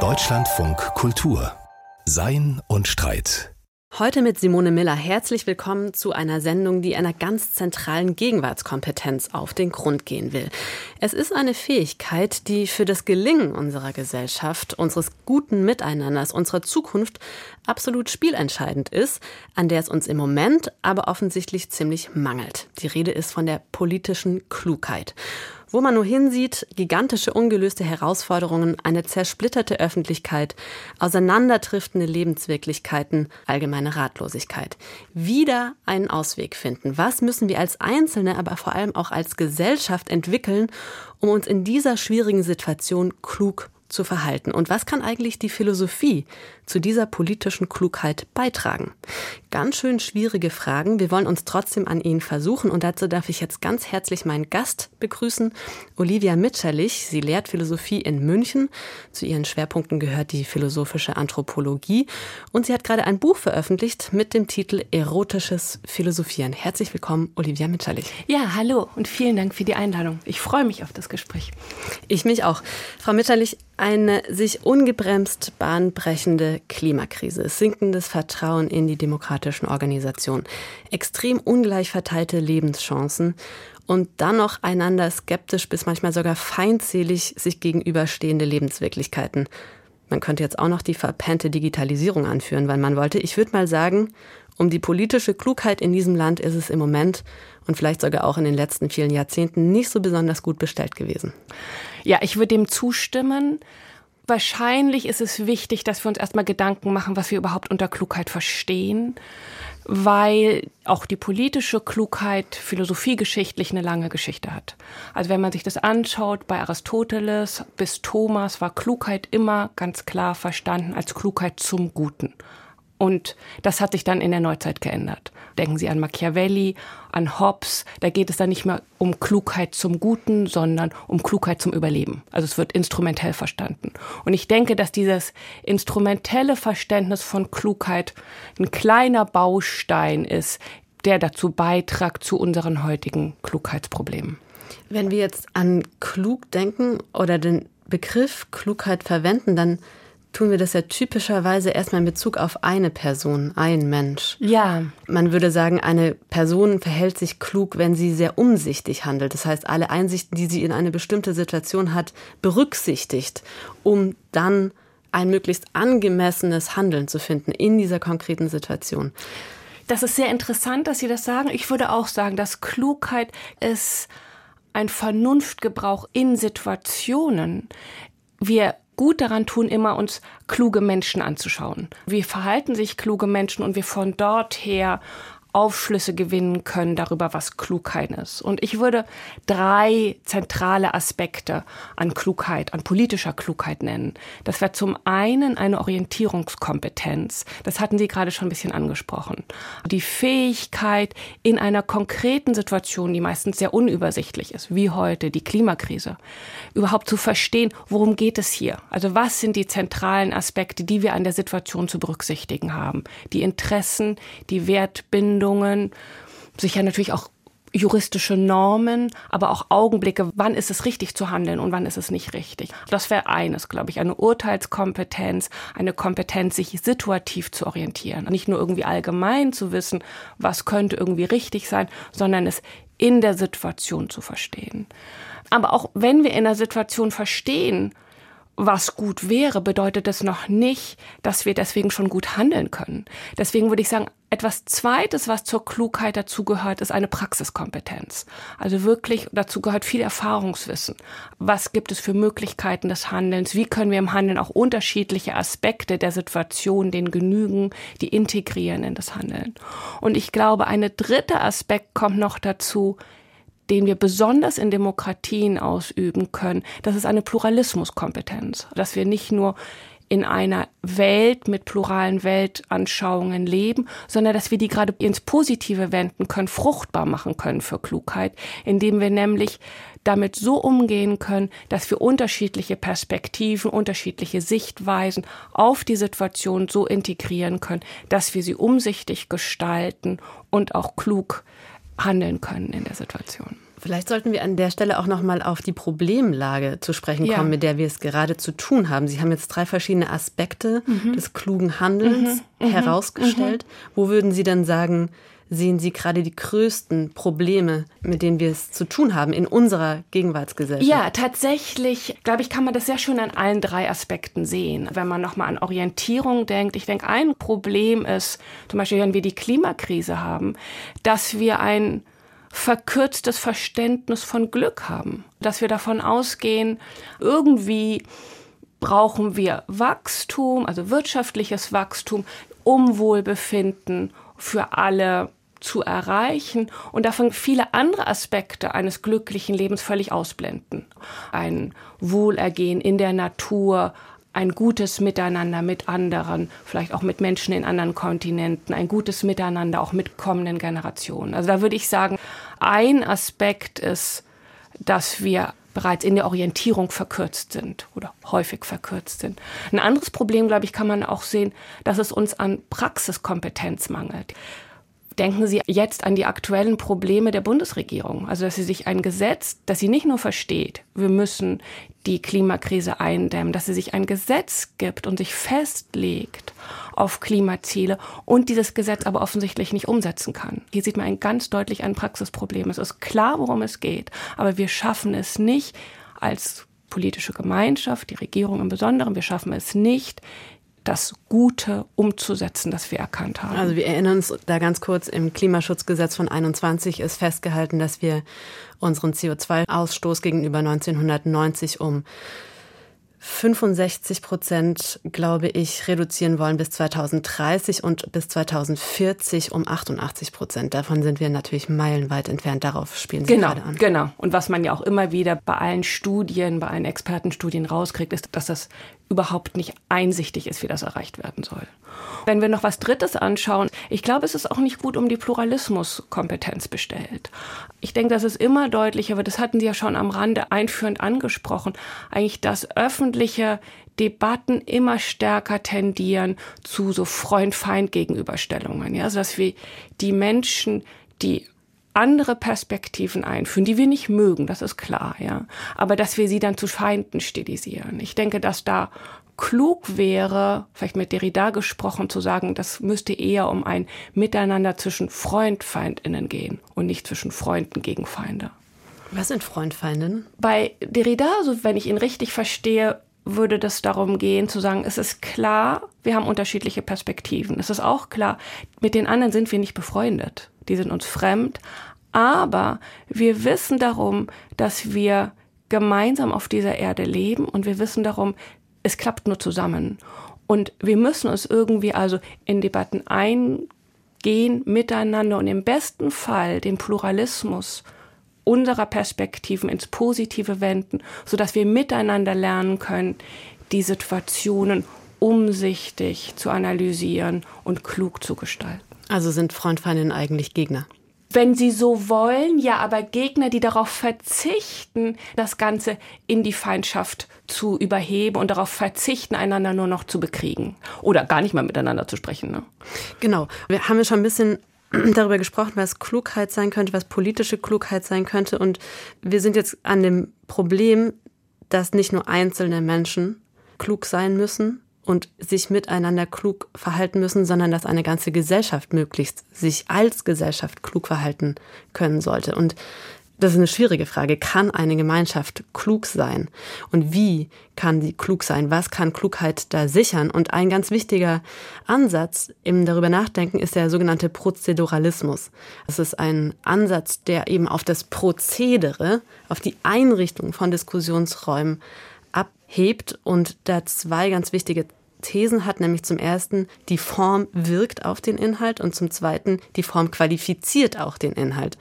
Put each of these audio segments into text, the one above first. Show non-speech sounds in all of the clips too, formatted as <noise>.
Deutschlandfunk Kultur Sein und Streit Heute mit Simone Miller. Herzlich willkommen zu einer Sendung, die einer ganz zentralen Gegenwartskompetenz auf den Grund gehen will. Es ist eine Fähigkeit, die für das Gelingen unserer Gesellschaft, unseres guten Miteinanders, unserer Zukunft absolut spielentscheidend ist, an der es uns im Moment aber offensichtlich ziemlich mangelt. Die Rede ist von der politischen Klugheit. Wo man nur hinsieht, gigantische ungelöste Herausforderungen, eine zersplitterte Öffentlichkeit, auseinanderdriftende Lebenswirklichkeiten, allgemeine Ratlosigkeit. Wieder einen Ausweg finden. Was müssen wir als Einzelne, aber vor allem auch als Gesellschaft entwickeln, um uns in dieser schwierigen Situation klug zu verhalten? Und was kann eigentlich die Philosophie zu dieser politischen Klugheit beitragen? Ganz schön schwierige Fragen. Wir wollen uns trotzdem an ihnen versuchen und dazu darf ich jetzt ganz herzlich meinen Gast begrüßen, Olivia Mitscherlich. Sie lehrt Philosophie in München. Zu ihren Schwerpunkten gehört die philosophische Anthropologie und sie hat gerade ein Buch veröffentlicht mit dem Titel Erotisches Philosophieren. Herzlich willkommen, Olivia Mitscherlich. Ja, hallo und vielen Dank für die Einladung. Ich freue mich auf das Gespräch. Ich mich auch. Frau Mitscherlich, eine sich ungebremst bahnbrechende Klimakrise, sinkendes Vertrauen in die demokratischen Organisationen, extrem ungleich verteilte Lebenschancen und dann noch einander skeptisch bis manchmal sogar feindselig sich gegenüberstehende Lebenswirklichkeiten. Man könnte jetzt auch noch die verpennte Digitalisierung anführen, weil man wollte. Ich würde mal sagen, um die politische Klugheit in diesem Land ist es im Moment und vielleicht sogar auch in den letzten vielen Jahrzehnten nicht so besonders gut bestellt gewesen. Ja, ich würde dem zustimmen. Wahrscheinlich ist es wichtig, dass wir uns erstmal Gedanken machen, was wir überhaupt unter Klugheit verstehen, weil auch die politische Klugheit philosophiegeschichtlich eine lange Geschichte hat. Also wenn man sich das anschaut, bei Aristoteles bis Thomas war Klugheit immer ganz klar verstanden als Klugheit zum Guten. Und das hat sich dann in der Neuzeit geändert. Denken Sie an Machiavelli, an Hobbes. Da geht es dann nicht mehr um Klugheit zum Guten, sondern um Klugheit zum Überleben. Also es wird instrumentell verstanden. Und ich denke, dass dieses instrumentelle Verständnis von Klugheit ein kleiner Baustein ist, der dazu beitragt zu unseren heutigen Klugheitsproblemen. Wenn wir jetzt an klug denken oder den Begriff Klugheit verwenden, dann tun wir das ja typischerweise erstmal in Bezug auf eine Person, ein Mensch. Ja. Man würde sagen, eine Person verhält sich klug, wenn sie sehr umsichtig handelt. Das heißt, alle Einsichten, die sie in eine bestimmte Situation hat, berücksichtigt, um dann ein möglichst angemessenes Handeln zu finden in dieser konkreten Situation. Das ist sehr interessant, dass Sie das sagen. Ich würde auch sagen, dass Klugheit ist ein Vernunftgebrauch in Situationen. Wir gut daran tun, immer uns kluge Menschen anzuschauen. Wie verhalten sich kluge Menschen und wir von dort her Aufschlüsse gewinnen können darüber, was Klugheit ist. Und ich würde drei zentrale Aspekte an Klugheit, an politischer Klugheit nennen. Das wäre zum einen eine Orientierungskompetenz. Das hatten Sie gerade schon ein bisschen angesprochen. Die Fähigkeit, in einer konkreten Situation, die meistens sehr unübersichtlich ist, wie heute die Klimakrise, überhaupt zu verstehen, worum geht es hier? Also was sind die zentralen Aspekte, die wir an der Situation zu berücksichtigen haben? Die Interessen, die Wertbindung, Entscheidungen, sicher natürlich auch juristische Normen, aber auch Augenblicke, wann ist es richtig zu handeln und wann ist es nicht richtig. Das wäre eines, glaube ich, eine Urteilskompetenz, eine Kompetenz, sich situativ zu orientieren. Nicht nur irgendwie allgemein zu wissen, was könnte irgendwie richtig sein, sondern es in der Situation zu verstehen. Aber auch wenn wir in der Situation verstehen, was gut wäre, bedeutet das noch nicht, dass wir deswegen schon gut handeln können. Deswegen würde ich sagen, etwas Zweites, was zur Klugheit dazugehört, ist eine Praxiskompetenz. Also wirklich dazu gehört viel Erfahrungswissen. Was gibt es für Möglichkeiten des Handelns? Wie können wir im Handeln auch unterschiedliche Aspekte der Situation, den genügen, die integrieren in das Handeln? Und ich glaube, eine dritte Aspekt kommt noch dazu, den wir besonders in Demokratien ausüben können, das ist eine Pluralismuskompetenz, dass wir nicht nur in einer Welt mit pluralen Weltanschauungen leben, sondern dass wir die gerade ins Positive wenden können, fruchtbar machen können für Klugheit, indem wir nämlich damit so umgehen können, dass wir unterschiedliche Perspektiven, unterschiedliche Sichtweisen auf die Situation so integrieren können, dass wir sie umsichtig gestalten und auch klug handeln können in der Situation. Vielleicht sollten wir an der Stelle auch noch mal auf die Problemlage zu sprechen kommen, ja. mit der wir es gerade zu tun haben. Sie haben jetzt drei verschiedene Aspekte mhm. des klugen Handelns mhm. mhm. herausgestellt. Mhm. Wo würden Sie denn sagen, sehen Sie gerade die größten Probleme, mit denen wir es zu tun haben in unserer Gegenwartsgesellschaft? Ja, tatsächlich, glaube ich, kann man das sehr schön an allen drei Aspekten sehen. Wenn man nochmal an Orientierung denkt, ich denke, ein Problem ist, zum Beispiel, wenn wir die Klimakrise haben, dass wir ein verkürztes Verständnis von Glück haben. Dass wir davon ausgehen, irgendwie brauchen wir Wachstum, also wirtschaftliches Wachstum, um Wohlbefinden für alle zu erreichen und davon viele andere Aspekte eines glücklichen Lebens völlig ausblenden. Ein Wohlergehen in der Natur, ein gutes Miteinander mit anderen, vielleicht auch mit Menschen in anderen Kontinenten, ein gutes Miteinander auch mit kommenden Generationen. Also da würde ich sagen, ein Aspekt ist, dass wir bereits in der Orientierung verkürzt sind oder häufig verkürzt sind. Ein anderes Problem, glaube ich, kann man auch sehen, dass es uns an Praxiskompetenz mangelt. Denken Sie jetzt an die aktuellen Probleme der Bundesregierung. Also, dass sie sich ein Gesetz, das sie nicht nur versteht, wir müssen die Klimakrise eindämmen, dass sie sich ein Gesetz gibt und sich festlegt auf Klimaziele und dieses Gesetz aber offensichtlich nicht umsetzen kann. Hier sieht man ein ganz deutlich ein Praxisproblem. Es ist klar, worum es geht, aber wir schaffen es nicht als politische Gemeinschaft, die Regierung im Besonderen, wir schaffen es nicht, das Gute umzusetzen, das wir erkannt haben. Also wir erinnern uns da ganz kurz, im Klimaschutzgesetz von 21 ist festgehalten, dass wir unseren CO2-Ausstoß gegenüber 1990 um 65 Prozent, glaube ich, reduzieren wollen bis 2030 und bis 2040 um 88 Prozent. Davon sind wir natürlich meilenweit entfernt. Darauf spielen Sie genau, gerade an. Genau. Und was man ja auch immer wieder bei allen Studien, bei allen Expertenstudien rauskriegt, ist, dass das überhaupt nicht einsichtig ist, wie das erreicht werden soll. Wenn wir noch was Drittes anschauen, ich glaube, es ist auch nicht gut um die Pluralismuskompetenz bestellt. Ich denke, dass es immer deutlicher wird, das hatten Sie ja schon am Rande einführend angesprochen, eigentlich, dass öffentliche Debatten immer stärker tendieren zu so Freund-Feind-Gegenüberstellungen. Ja? Also, dass wir die Menschen, die andere Perspektiven einführen, die wir nicht mögen, das ist klar, ja. Aber dass wir sie dann zu Feinden stilisieren. Ich denke, dass da klug wäre, vielleicht mit Derrida gesprochen, zu sagen, das müsste eher um ein Miteinander zwischen Freund-Feindinnen gehen und nicht zwischen Freunden gegen Feinde. Was sind Freund-Feindinnen? Bei Derrida, so wenn ich ihn richtig verstehe, würde das darum gehen, zu sagen, es ist klar, wir haben unterschiedliche Perspektiven. Es ist auch klar, mit den anderen sind wir nicht befreundet. Die sind uns fremd. Aber wir wissen darum, dass wir gemeinsam auf dieser Erde leben und wir wissen darum, es klappt nur zusammen. Und wir müssen uns irgendwie also in Debatten eingehen miteinander und im besten Fall den Pluralismus unserer Perspektiven ins Positive wenden, sodass wir miteinander lernen können, die Situationen umsichtig zu analysieren und klug zu gestalten. Also sind Freund-Feindinnen eigentlich Gegner? Wenn sie so wollen, ja, aber Gegner, die darauf verzichten, das Ganze in die Feindschaft zu überheben und darauf verzichten, einander nur noch zu bekriegen oder gar nicht mal miteinander zu sprechen. Ne? Genau. Wir haben ja schon ein bisschen <clears throat> darüber gesprochen, was Klugheit sein könnte, was politische Klugheit sein könnte. Und wir sind jetzt an dem Problem, dass nicht nur einzelne Menschen klug sein müssen, und sich miteinander klug verhalten müssen, sondern dass eine ganze Gesellschaft möglichst sich als Gesellschaft klug verhalten können sollte. Und das ist eine schwierige Frage. Kann eine Gemeinschaft klug sein? Und wie kann sie klug sein? Was kann Klugheit da sichern? Und ein ganz wichtiger Ansatz im darüber nachdenken ist der sogenannte Prozeduralismus. Das ist ein Ansatz, der eben auf das Prozedere, auf die Einrichtung von Diskussionsräumen abhebt und da zwei ganz wichtige Thesen hat, nämlich zum ersten, die Form wirkt auf den Inhalt und zum zweiten, die Form qualifiziert auch den Inhalt.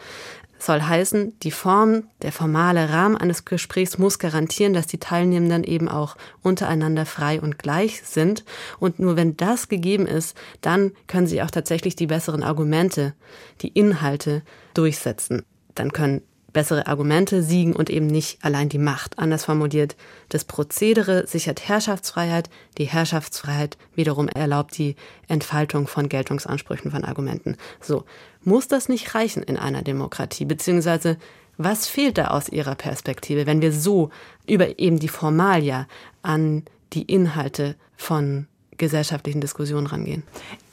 soll heißen, die Form, der formale Rahmen eines Gesprächs muss garantieren, dass die Teilnehmenden eben auch untereinander frei und gleich sind. Und nur wenn das gegeben ist, dann können sie auch tatsächlich die besseren Argumente, die Inhalte durchsetzen. Dann können bessere Argumente siegen und eben nicht allein die Macht. Anders formuliert, das Prozedere sichert Herrschaftsfreiheit, die Herrschaftsfreiheit wiederum erlaubt die Entfaltung von Geltungsansprüchen von Argumenten. So, muss das nicht reichen in einer Demokratie, beziehungsweise Was fehlt da aus Ihrer Perspektive, wenn wir so über eben die Formalia an die Inhalte von gesellschaftlichen Diskussionen rangehen?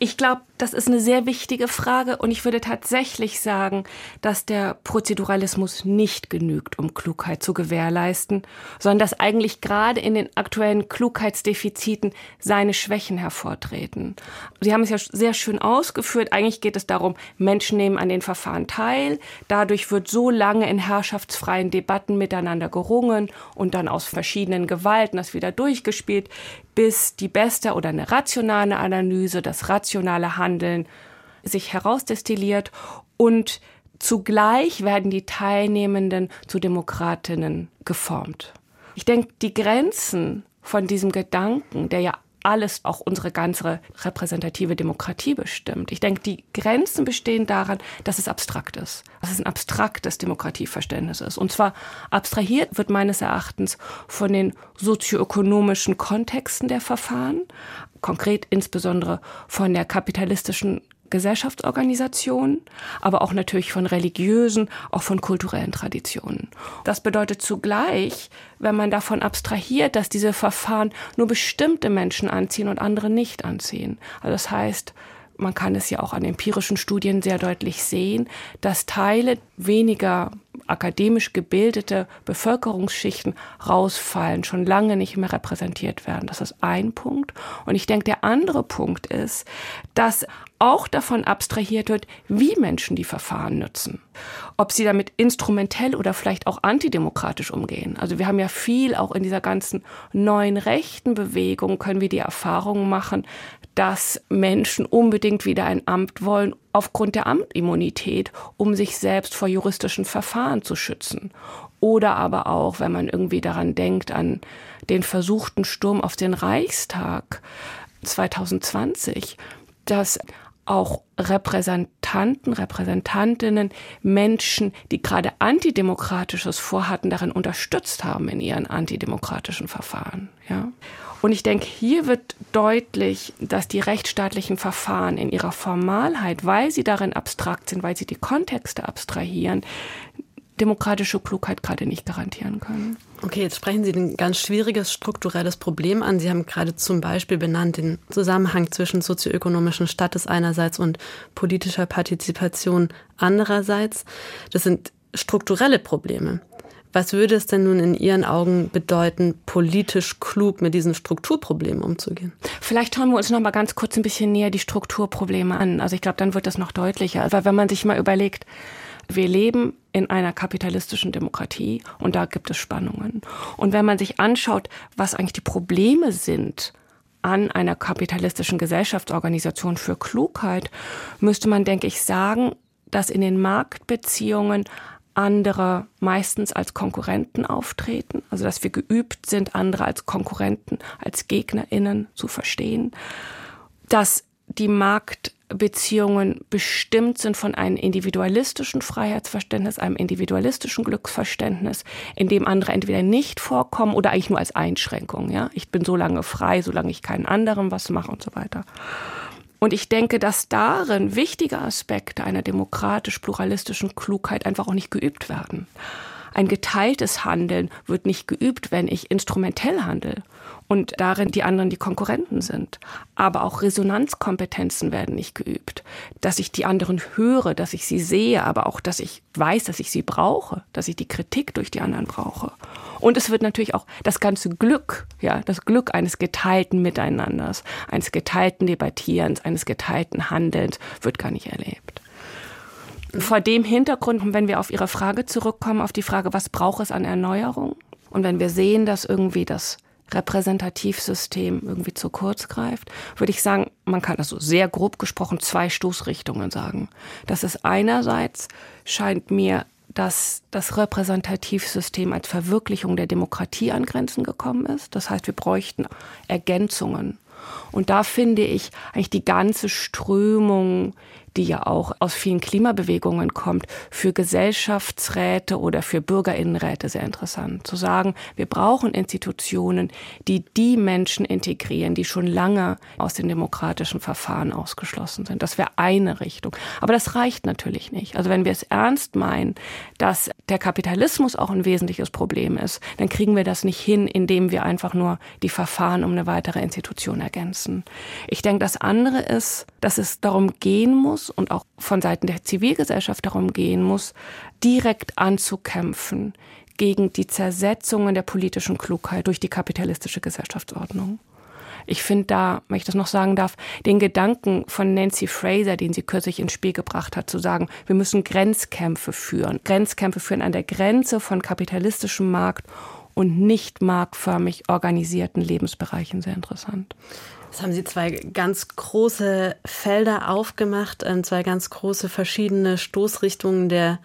Ich glaube, das ist eine sehr wichtige Frage und ich würde tatsächlich sagen, dass der Prozeduralismus nicht genügt, um Klugheit zu gewährleisten, sondern dass eigentlich gerade in den aktuellen Klugheitsdefiziten seine Schwächen hervortreten. Sie haben es ja sehr schön ausgeführt. Eigentlich geht es darum, Menschen nehmen an den Verfahren teil. Dadurch wird so lange in herrschaftsfreien Debatten miteinander gerungen und dann aus verschiedenen Gewalten das wieder durchgespielt, bis die beste oder eine rationale Analyse, das rationale Handeln sich herausdestilliert und zugleich werden die Teilnehmenden zu Demokratinnen geformt. Ich denke, die Grenzen von diesem Gedanken, der ja alles, auch unsere ganze repräsentative Demokratie bestimmt. Ich denke, die Grenzen bestehen daran, dass es abstrakt ist, dass es ein abstraktes Demokratieverständnis ist. Und zwar abstrahiert wird meines Erachtens von den sozioökonomischen Kontexten der Verfahren, konkret insbesondere von der kapitalistischen Gesellschaftsorganisationen, aber auch natürlich von religiösen, auch von kulturellen Traditionen. Das bedeutet zugleich, wenn man davon abstrahiert, dass diese Verfahren nur bestimmte Menschen anziehen und andere nicht anziehen. Also das heißt, man kann es ja auch an empirischen Studien sehr deutlich sehen, dass Teile weniger akademisch gebildete Bevölkerungsschichten rausfallen, schon lange nicht mehr repräsentiert werden. Das ist ein Punkt. Und ich denke, der andere Punkt ist, dass auch davon abstrahiert wird, wie Menschen die Verfahren nutzen. Ob sie damit instrumentell oder vielleicht auch antidemokratisch umgehen. Also wir haben ja viel auch in dieser ganzen neuen rechten Bewegung können wir die Erfahrung machen, dass Menschen unbedingt wieder ein Amt wollen aufgrund der Amtimmunität, um sich selbst vor juristischen Verfahren zu schützen. Oder aber auch, wenn man irgendwie daran denkt, an den versuchten Sturm auf den Reichstag 2020, dass auch Repräsentanten, Repräsentantinnen, Menschen, die gerade antidemokratisches vorhatten, darin unterstützt haben in ihren antidemokratischen Verfahren. Ja. Und ich denke, hier wird deutlich, dass die rechtsstaatlichen Verfahren in ihrer Formalheit, weil sie darin abstrakt sind, weil sie die Kontexte abstrahieren, demokratische Klugheit gerade nicht garantieren können. Okay, jetzt sprechen Sie ein ganz schwieriges strukturelles Problem an. Sie haben gerade zum Beispiel benannt den Zusammenhang zwischen sozioökonomischen Status einerseits und politischer Partizipation andererseits. Das sind strukturelle Probleme. Was würde es denn nun in Ihren Augen bedeuten, politisch klug mit diesen Strukturproblemen umzugehen? Vielleicht schauen wir uns noch mal ganz kurz ein bisschen näher die Strukturprobleme an. Also ich glaube, dann wird das noch deutlicher. Weil wenn man sich mal überlegt, wir leben in einer kapitalistischen Demokratie und da gibt es Spannungen. Und wenn man sich anschaut, was eigentlich die Probleme sind an einer kapitalistischen Gesellschaftsorganisation für Klugheit, müsste man, denke ich, sagen, dass in den Marktbeziehungen andere meistens als Konkurrenten auftreten, also dass wir geübt sind, andere als Konkurrenten, als Gegnerinnen zu verstehen, dass die Markt Beziehungen bestimmt sind von einem individualistischen Freiheitsverständnis, einem individualistischen Glücksverständnis, in dem andere entweder nicht vorkommen oder eigentlich nur als Einschränkung. Ja, ich bin so lange frei, solange ich keinen anderen was mache und so weiter. Und ich denke, dass darin wichtige Aspekte einer demokratisch-pluralistischen Klugheit einfach auch nicht geübt werden. Ein geteiltes Handeln wird nicht geübt, wenn ich instrumentell handle und darin die anderen die Konkurrenten sind. Aber auch Resonanzkompetenzen werden nicht geübt. Dass ich die anderen höre, dass ich sie sehe, aber auch, dass ich weiß, dass ich sie brauche, dass ich die Kritik durch die anderen brauche. Und es wird natürlich auch das ganze Glück, ja, das Glück eines geteilten Miteinanders, eines geteilten Debattierens, eines geteilten Handelns wird gar nicht erlebt. Vor dem Hintergrund, wenn wir auf Ihre Frage zurückkommen, auf die Frage, was braucht es an Erneuerung? Und wenn wir sehen, dass irgendwie das Repräsentativsystem irgendwie zu kurz greift, würde ich sagen, man kann also sehr grob gesprochen zwei Stoßrichtungen sagen. Das ist einerseits scheint mir, dass das Repräsentativsystem als Verwirklichung der Demokratie an Grenzen gekommen ist. Das heißt, wir bräuchten Ergänzungen. Und da finde ich eigentlich die ganze Strömung die ja auch aus vielen Klimabewegungen kommt, für Gesellschaftsräte oder für Bürgerinnenräte sehr interessant. Zu sagen, wir brauchen Institutionen, die die Menschen integrieren, die schon lange aus den demokratischen Verfahren ausgeschlossen sind. Das wäre eine Richtung. Aber das reicht natürlich nicht. Also wenn wir es ernst meinen, dass der Kapitalismus auch ein wesentliches Problem ist, dann kriegen wir das nicht hin, indem wir einfach nur die Verfahren um eine weitere Institution ergänzen. Ich denke, das andere ist, dass es darum gehen muss und auch von Seiten der Zivilgesellschaft darum gehen muss, direkt anzukämpfen gegen die Zersetzungen der politischen Klugheit durch die kapitalistische Gesellschaftsordnung. Ich finde da, wenn ich das noch sagen darf, den Gedanken von Nancy Fraser, den sie kürzlich ins Spiel gebracht hat, zu sagen, wir müssen Grenzkämpfe führen. Grenzkämpfe führen an der Grenze von kapitalistischem Markt und nicht marktförmig organisierten Lebensbereichen sehr interessant. Jetzt haben Sie zwei ganz große Felder aufgemacht, ähm, zwei ganz große verschiedene Stoßrichtungen der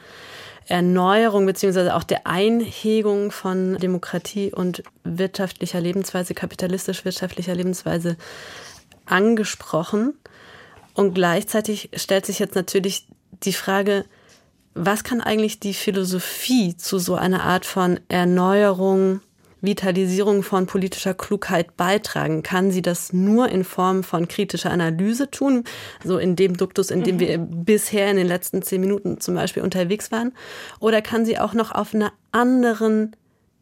Erneuerung beziehungsweise auch der Einhegung von Demokratie und wirtschaftlicher Lebensweise, kapitalistisch-wirtschaftlicher Lebensweise angesprochen. Und gleichzeitig stellt sich jetzt natürlich die Frage, was kann eigentlich die Philosophie zu so einer Art von Erneuerung Vitalisierung von politischer Klugheit beitragen? Kann sie das nur in Form von kritischer Analyse tun, so in dem Duktus, in dem mhm. wir bisher in den letzten zehn Minuten zum Beispiel unterwegs waren? Oder kann sie auch noch auf einer anderen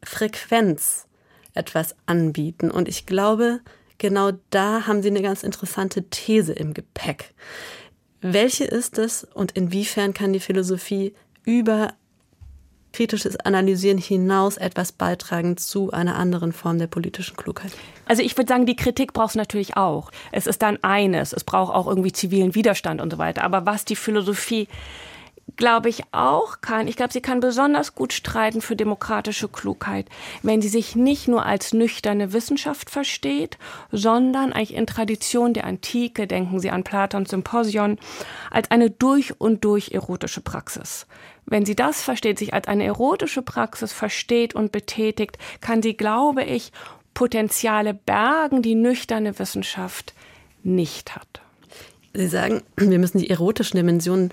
Frequenz etwas anbieten? Und ich glaube, genau da haben Sie eine ganz interessante These im Gepäck. Welche ist es und inwiefern kann die Philosophie über kritisches Analysieren hinaus etwas beitragen zu einer anderen Form der politischen Klugheit? Also ich würde sagen, die Kritik braucht es natürlich auch. Es ist dann eines, es braucht auch irgendwie zivilen Widerstand und so weiter. Aber was die Philosophie glaube ich, auch kann. Ich glaube, sie kann besonders gut streiten für demokratische Klugheit, wenn sie sich nicht nur als nüchterne Wissenschaft versteht, sondern eigentlich in Tradition der Antike, denken Sie an Platons Symposion, als eine durch und durch erotische Praxis. Wenn sie das versteht, sich als eine erotische Praxis versteht und betätigt, kann sie, glaube ich, Potenziale bergen, die nüchterne Wissenschaft nicht hat. Sie sagen, wir müssen die erotischen Dimensionen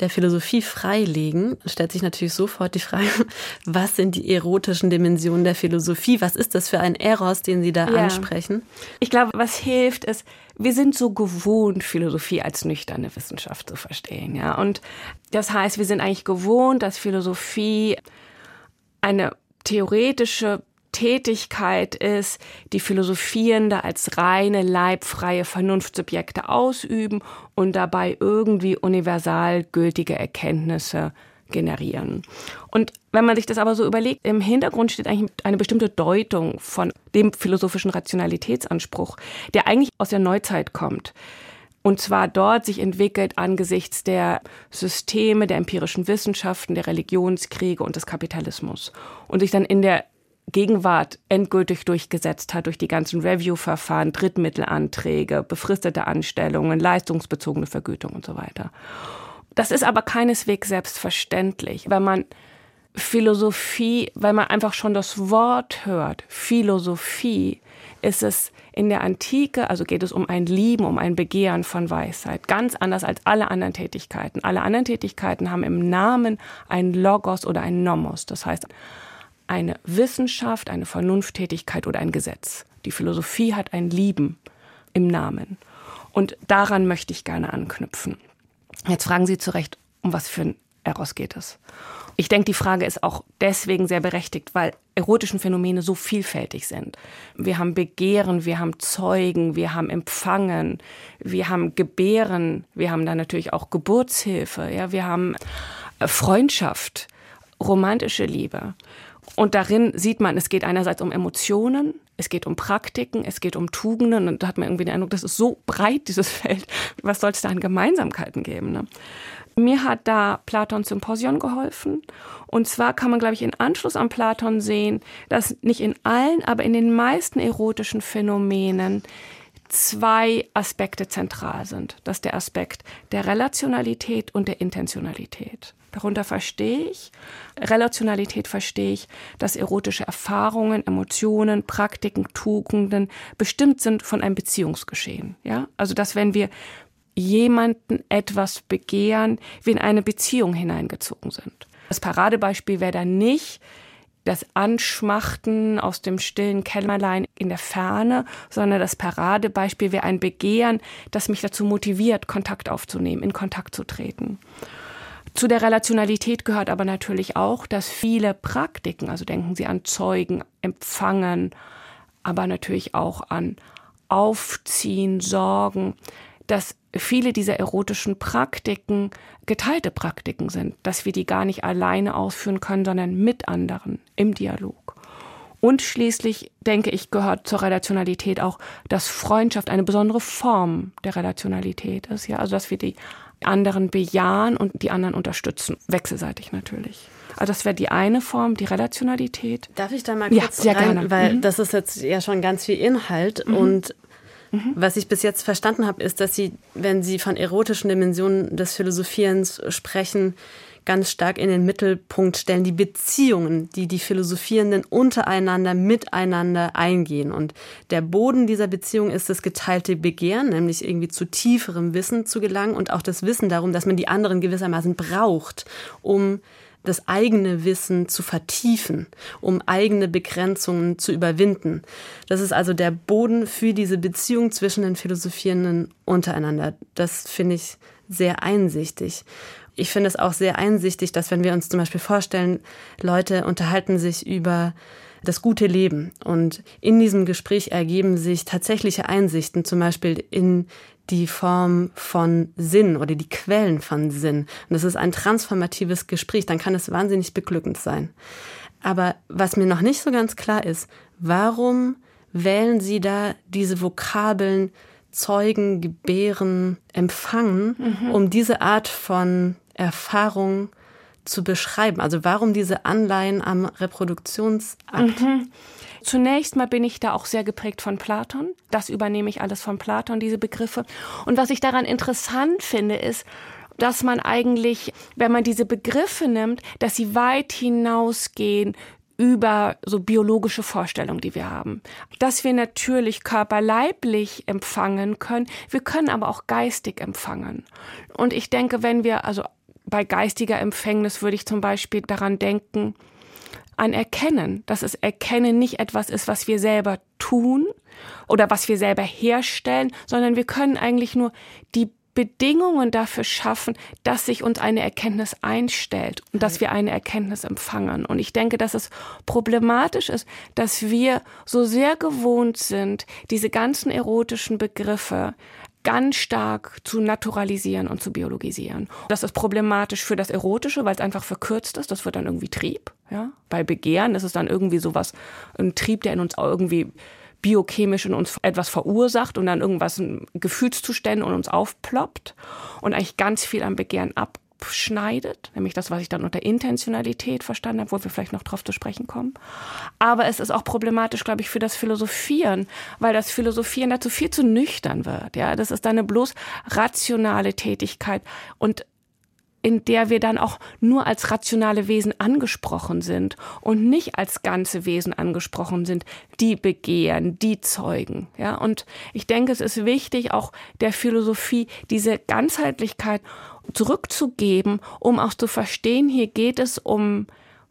der Philosophie freilegen, stellt sich natürlich sofort die Frage, <laughs> was sind die erotischen Dimensionen der Philosophie? Was ist das für ein Eros, den Sie da ja. ansprechen? Ich glaube, was hilft, ist, wir sind so gewohnt, Philosophie als nüchterne Wissenschaft zu verstehen, ja. Und das heißt, wir sind eigentlich gewohnt, dass Philosophie eine theoretische Tätigkeit ist, die Philosophierende als reine, leibfreie Vernunftsubjekte ausüben und dabei irgendwie universal gültige Erkenntnisse generieren. Und wenn man sich das aber so überlegt, im Hintergrund steht eigentlich eine bestimmte Deutung von dem philosophischen Rationalitätsanspruch, der eigentlich aus der Neuzeit kommt. Und zwar dort sich entwickelt angesichts der Systeme, der empirischen Wissenschaften, der Religionskriege und des Kapitalismus. Und sich dann in der Gegenwart endgültig durchgesetzt hat durch die ganzen Review-Verfahren, Drittmittelanträge, befristete Anstellungen, leistungsbezogene Vergütung und so weiter. Das ist aber keineswegs selbstverständlich, wenn man Philosophie, weil man einfach schon das Wort hört, Philosophie, ist es in der Antike, also geht es um ein Lieben, um ein Begehren von Weisheit, ganz anders als alle anderen Tätigkeiten. Alle anderen Tätigkeiten haben im Namen ein Logos oder ein Nomos, das heißt eine Wissenschaft, eine Vernunfttätigkeit oder ein Gesetz. Die Philosophie hat ein Lieben im Namen. Und daran möchte ich gerne anknüpfen. Jetzt fragen Sie zu Recht, um was für ein Eros geht es? Ich denke, die Frage ist auch deswegen sehr berechtigt, weil erotischen Phänomene so vielfältig sind. Wir haben Begehren, wir haben Zeugen, wir haben Empfangen, wir haben Gebären, wir haben dann natürlich auch Geburtshilfe, ja, wir haben Freundschaft, romantische Liebe. Und darin sieht man, es geht einerseits um Emotionen, es geht um Praktiken, es geht um Tugenden. Und da hat man irgendwie den Eindruck, das ist so breit, dieses <laughs> Feld. Was soll es da an Gemeinsamkeiten geben? Ne? Mir hat da Platon Symposion geholfen. Und zwar kann man, glaube ich, in Anschluss an Platon sehen, dass nicht in allen, aber in den meisten erotischen Phänomenen zwei Aspekte zentral sind. Das ist der Aspekt der Relationalität und der Intentionalität. Darunter verstehe ich, Relationalität verstehe ich, dass erotische Erfahrungen, Emotionen, Praktiken, Tugenden bestimmt sind von einem Beziehungsgeschehen. Ja? Also, dass wenn wir jemanden etwas begehren, wir in eine Beziehung hineingezogen sind. Das Paradebeispiel wäre dann nicht das Anschmachten aus dem stillen Kämmerlein in der Ferne, sondern das Paradebeispiel wäre ein Begehren, das mich dazu motiviert, Kontakt aufzunehmen, in Kontakt zu treten. Zu der Relationalität gehört aber natürlich auch, dass viele Praktiken, also denken Sie an Zeugen, Empfangen, aber natürlich auch an Aufziehen, Sorgen, dass viele dieser erotischen Praktiken geteilte Praktiken sind, dass wir die gar nicht alleine ausführen können, sondern mit anderen im Dialog. Und schließlich, denke ich, gehört zur Relationalität auch, dass Freundschaft eine besondere Form der Relationalität ist. Ja, also dass wir die anderen bejahen und die anderen unterstützen, wechselseitig natürlich. Also das wäre die eine Form, die Relationalität. Darf ich da mal kurz ja, sehr rein, gerne. weil mhm. das ist jetzt ja schon ganz viel Inhalt mhm. und Mhm. Was ich bis jetzt verstanden habe, ist, dass Sie, wenn Sie von erotischen Dimensionen des Philosophierens sprechen, ganz stark in den Mittelpunkt stellen, die Beziehungen, die die Philosophierenden untereinander, miteinander eingehen. Und der Boden dieser Beziehung ist das geteilte Begehren, nämlich irgendwie zu tieferem Wissen zu gelangen und auch das Wissen darum, dass man die anderen gewissermaßen braucht, um das eigene Wissen zu vertiefen, um eigene Begrenzungen zu überwinden. Das ist also der Boden für diese Beziehung zwischen den Philosophierenden untereinander. Das finde ich sehr einsichtig. Ich finde es auch sehr einsichtig, dass wenn wir uns zum Beispiel vorstellen, Leute unterhalten sich über das gute Leben und in diesem Gespräch ergeben sich tatsächliche Einsichten, zum Beispiel in die Form von Sinn oder die Quellen von Sinn. Und das ist ein transformatives Gespräch, dann kann es wahnsinnig beglückend sein. Aber was mir noch nicht so ganz klar ist, warum wählen Sie da diese Vokabeln Zeugen, Gebären, Empfangen, mhm. um diese Art von Erfahrung zu beschreiben? Also warum diese Anleihen am Reproduktionsakt? Mhm. Zunächst mal bin ich da auch sehr geprägt von Platon. Das übernehme ich alles von Platon, diese Begriffe. Und was ich daran interessant finde, ist, dass man eigentlich, wenn man diese Begriffe nimmt, dass sie weit hinausgehen über so biologische Vorstellungen, die wir haben. Dass wir natürlich körperleiblich empfangen können, wir können aber auch geistig empfangen. Und ich denke, wenn wir, also bei geistiger Empfängnis würde ich zum Beispiel daran denken, ein Erkennen, dass es Erkennen nicht etwas ist, was wir selber tun oder was wir selber herstellen, sondern wir können eigentlich nur die Bedingungen dafür schaffen, dass sich uns eine Erkenntnis einstellt und dass wir eine Erkenntnis empfangen. Und ich denke, dass es problematisch ist, dass wir so sehr gewohnt sind, diese ganzen erotischen Begriffe ganz stark zu naturalisieren und zu biologisieren. Das ist problematisch für das Erotische, weil es einfach verkürzt ist. Das wird dann irgendwie Trieb. Ja? Bei Begehren ist es dann irgendwie sowas, ein Trieb, der in uns irgendwie biochemisch in uns etwas verursacht und dann irgendwas, Gefühlszustände und uns aufploppt und eigentlich ganz viel am Begehren ab abschneidet, nämlich das, was ich dann unter Intentionalität verstanden habe, wo wir vielleicht noch drauf zu sprechen kommen. Aber es ist auch problematisch, glaube ich, für das Philosophieren, weil das Philosophieren dazu viel zu nüchtern wird. Ja, das ist dann eine bloß rationale Tätigkeit und in der wir dann auch nur als rationale Wesen angesprochen sind und nicht als ganze Wesen angesprochen sind, die begehren, die zeugen. Ja, und ich denke, es ist wichtig, auch der Philosophie diese Ganzheitlichkeit zurückzugeben, um auch zu verstehen, hier geht es um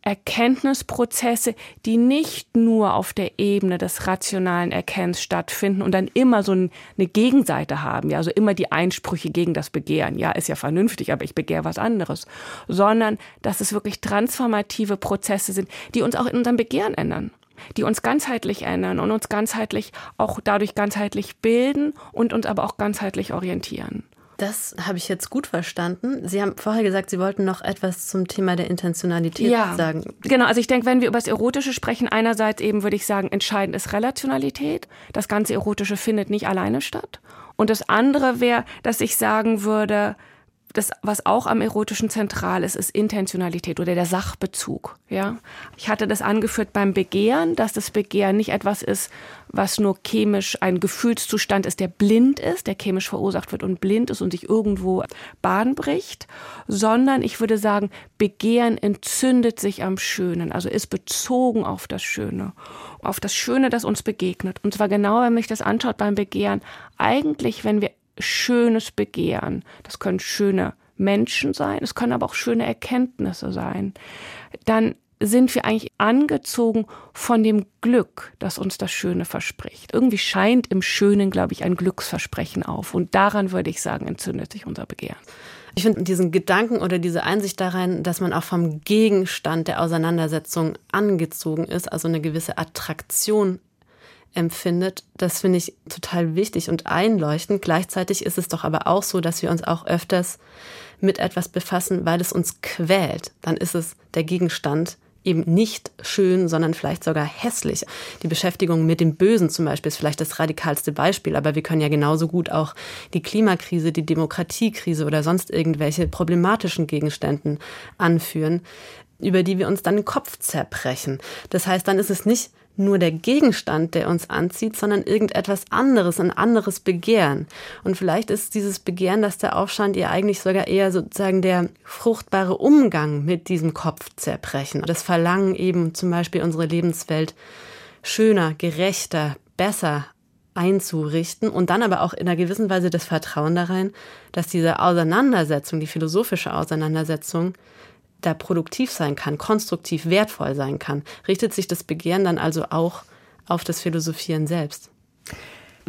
Erkenntnisprozesse, die nicht nur auf der Ebene des rationalen Erkennens stattfinden und dann immer so eine Gegenseite haben, ja, also immer die Einsprüche gegen das Begehren. Ja, ist ja vernünftig, aber ich begehre was anderes, sondern dass es wirklich transformative Prozesse sind, die uns auch in unserem Begehren ändern die uns ganzheitlich ändern und uns ganzheitlich auch dadurch ganzheitlich bilden und uns aber auch ganzheitlich orientieren. Das habe ich jetzt gut verstanden. Sie haben vorher gesagt, Sie wollten noch etwas zum Thema der Intentionalität ja, sagen. Genau, also ich denke, wenn wir über das Erotische sprechen, einerseits eben würde ich sagen, entscheidend ist Relationalität. Das ganze Erotische findet nicht alleine statt. Und das andere wäre, dass ich sagen würde, das, was auch am Erotischen zentral ist, ist Intentionalität oder der Sachbezug. Ja, ich hatte das angeführt beim Begehren, dass das Begehren nicht etwas ist, was nur chemisch ein Gefühlszustand ist, der blind ist, der chemisch verursacht wird und blind ist und sich irgendwo Bahn bricht, sondern ich würde sagen, Begehren entzündet sich am Schönen, also ist bezogen auf das Schöne, auf das Schöne, das uns begegnet. Und zwar genau, wenn man sich das anschaut beim Begehren, eigentlich, wenn wir schönes Begehren. Das können schöne Menschen sein, es können aber auch schöne Erkenntnisse sein. Dann sind wir eigentlich angezogen von dem Glück, das uns das Schöne verspricht. Irgendwie scheint im Schönen, glaube ich, ein Glücksversprechen auf. Und daran würde ich sagen, entzündet sich unser Begehren. Ich finde diesen Gedanken oder diese Einsicht darein, dass man auch vom Gegenstand der Auseinandersetzung angezogen ist, also eine gewisse Attraktion empfindet, das finde ich total wichtig und einleuchtend. Gleichzeitig ist es doch aber auch so, dass wir uns auch öfters mit etwas befassen, weil es uns quält. Dann ist es der Gegenstand, eben nicht schön, sondern vielleicht sogar hässlich. Die Beschäftigung mit dem Bösen zum Beispiel ist vielleicht das radikalste Beispiel, aber wir können ja genauso gut auch die Klimakrise, die Demokratiekrise oder sonst irgendwelche problematischen Gegenständen anführen, über die wir uns dann den Kopf zerbrechen. Das heißt, dann ist es nicht nur der Gegenstand, der uns anzieht, sondern irgendetwas anderes, ein anderes Begehren. Und vielleicht ist dieses Begehren, das da aufscheint, ihr eigentlich sogar eher sozusagen der fruchtbare Umgang mit diesem Kopfzerbrechen. Das Verlangen eben zum Beispiel unsere Lebenswelt schöner, gerechter, besser einzurichten und dann aber auch in einer gewissen Weise das Vertrauen darein, dass diese Auseinandersetzung, die philosophische Auseinandersetzung, da produktiv sein kann, konstruktiv wertvoll sein kann, richtet sich das Begehren dann also auch auf das Philosophieren selbst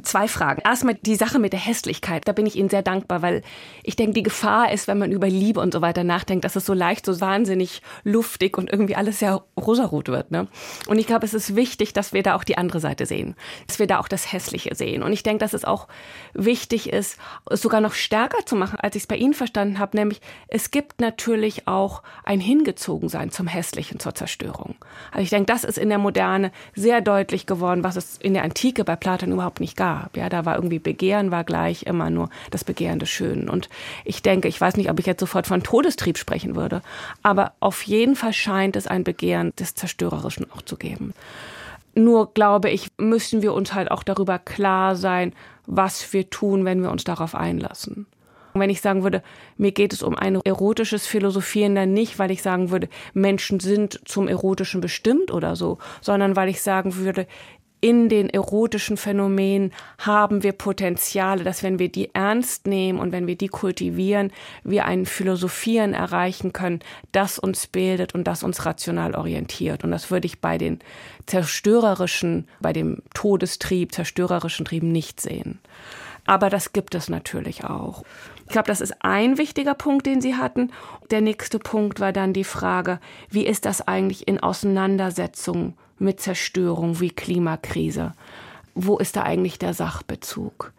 zwei Fragen. Erstmal die Sache mit der Hässlichkeit. Da bin ich Ihnen sehr dankbar, weil ich denke, die Gefahr ist, wenn man über Liebe und so weiter nachdenkt, dass es so leicht, so wahnsinnig luftig und irgendwie alles sehr rosarot wird. Ne? Und ich glaube, es ist wichtig, dass wir da auch die andere Seite sehen, dass wir da auch das Hässliche sehen. Und ich denke, dass es auch wichtig ist, es sogar noch stärker zu machen, als ich es bei Ihnen verstanden habe, nämlich es gibt natürlich auch ein Hingezogensein zum Hässlichen, zur Zerstörung. Also ich denke, das ist in der Moderne sehr deutlich geworden, was es in der Antike bei Platon überhaupt nicht gab gab. Ja, da war irgendwie Begehren war gleich immer nur das Begehren des Schönen. Und ich denke, ich weiß nicht, ob ich jetzt sofort von Todestrieb sprechen würde, aber auf jeden Fall scheint es ein Begehren des Zerstörerischen auch zu geben. Nur glaube ich, müssen wir uns halt auch darüber klar sein, was wir tun, wenn wir uns darauf einlassen. Und wenn ich sagen würde, mir geht es um ein erotisches Philosophieren, dann nicht, weil ich sagen würde, Menschen sind zum Erotischen bestimmt oder so, sondern weil ich sagen würde, in den erotischen Phänomenen haben wir Potenziale, dass wenn wir die ernst nehmen und wenn wir die kultivieren, wir ein Philosophieren erreichen können, das uns bildet und das uns rational orientiert. Und das würde ich bei den zerstörerischen, bei dem Todestrieb, zerstörerischen Trieben nicht sehen. Aber das gibt es natürlich auch. Ich glaube, das ist ein wichtiger Punkt, den Sie hatten. Der nächste Punkt war dann die Frage, wie ist das eigentlich in Auseinandersetzung mit Zerstörung wie Klimakrise? Wo ist da eigentlich der Sachbezug?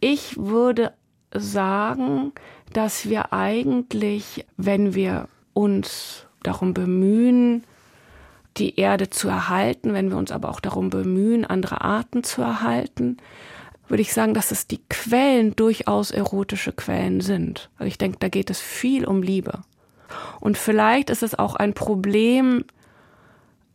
Ich würde sagen, dass wir eigentlich, wenn wir uns darum bemühen, die Erde zu erhalten, wenn wir uns aber auch darum bemühen, andere Arten zu erhalten, würde ich sagen, dass es die Quellen durchaus erotische Quellen sind. Also ich denke, da geht es viel um Liebe. Und vielleicht ist es auch ein Problem,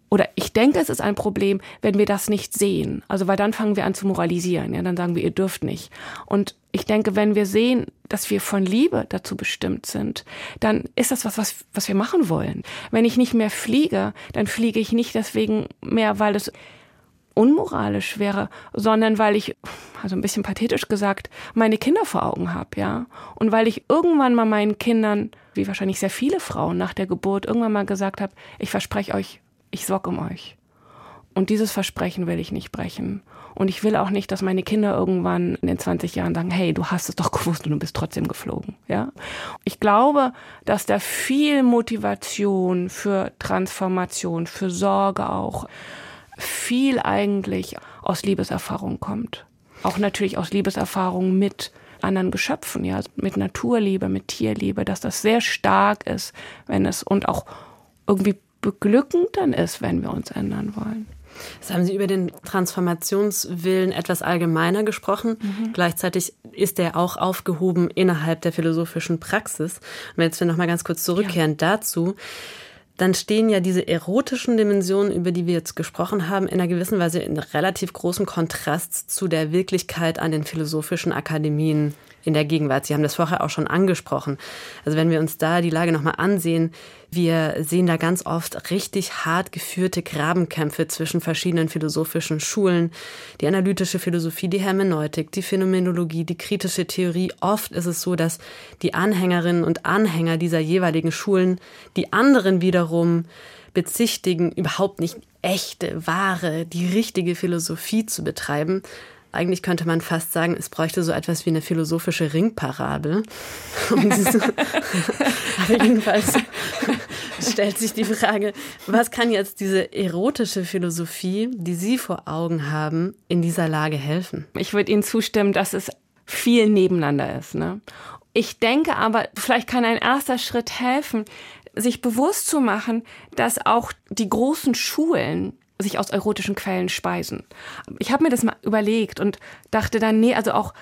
oder ich denke, es ist ein Problem, wenn wir das nicht sehen. Also, weil dann fangen wir an zu moralisieren. Ja, dann sagen wir, ihr dürft nicht. Und ich denke, wenn wir sehen, dass wir von Liebe dazu bestimmt sind, dann ist das was, was, was wir machen wollen. Wenn ich nicht mehr fliege, dann fliege ich nicht deswegen mehr, weil es unmoralisch wäre, sondern weil ich, also ein bisschen pathetisch gesagt, meine Kinder vor Augen habe, ja. Und weil ich irgendwann mal meinen Kindern, wie wahrscheinlich sehr viele Frauen nach der Geburt, irgendwann mal gesagt habe, ich verspreche euch, ich sorge um euch. Und dieses Versprechen will ich nicht brechen. Und ich will auch nicht, dass meine Kinder irgendwann in den 20 Jahren sagen, hey, du hast es doch <laughs> gewusst und du bist trotzdem geflogen. Ja? Ich glaube, dass da viel Motivation für Transformation, für Sorge auch, viel eigentlich aus Liebeserfahrung kommt. Auch natürlich aus Liebeserfahrung mit anderen Geschöpfen, ja, mit Naturliebe, mit Tierliebe, dass das sehr stark ist, wenn es und auch irgendwie beglückend dann ist, wenn wir uns ändern wollen. Jetzt haben Sie über den Transformationswillen etwas allgemeiner gesprochen. Mhm. Gleichzeitig ist der auch aufgehoben innerhalb der philosophischen Praxis. Und jetzt wir noch mal ganz kurz zurückkehren ja. dazu, dann stehen ja diese erotischen Dimensionen, über die wir jetzt gesprochen haben, in einer gewissen Weise in relativ großem Kontrast zu der Wirklichkeit an den philosophischen Akademien in der Gegenwart. Sie haben das vorher auch schon angesprochen. Also wenn wir uns da die Lage nochmal ansehen, wir sehen da ganz oft richtig hart geführte Grabenkämpfe zwischen verschiedenen philosophischen Schulen. Die analytische Philosophie, die Hermeneutik, die Phänomenologie, die kritische Theorie. Oft ist es so, dass die Anhängerinnen und Anhänger dieser jeweiligen Schulen die anderen wiederum bezichtigen, überhaupt nicht echte, wahre, die richtige Philosophie zu betreiben, eigentlich könnte man fast sagen, es bräuchte so etwas wie eine philosophische Ringparabel. Aber <laughs> jedenfalls stellt sich die Frage, was kann jetzt diese erotische Philosophie, die Sie vor Augen haben, in dieser Lage helfen? Ich würde Ihnen zustimmen, dass es viel nebeneinander ist. Ne? Ich denke aber, vielleicht kann ein erster Schritt helfen, sich bewusst zu machen, dass auch die großen Schulen sich aus erotischen Quellen speisen. Ich habe mir das mal überlegt und dachte dann, nee, also auch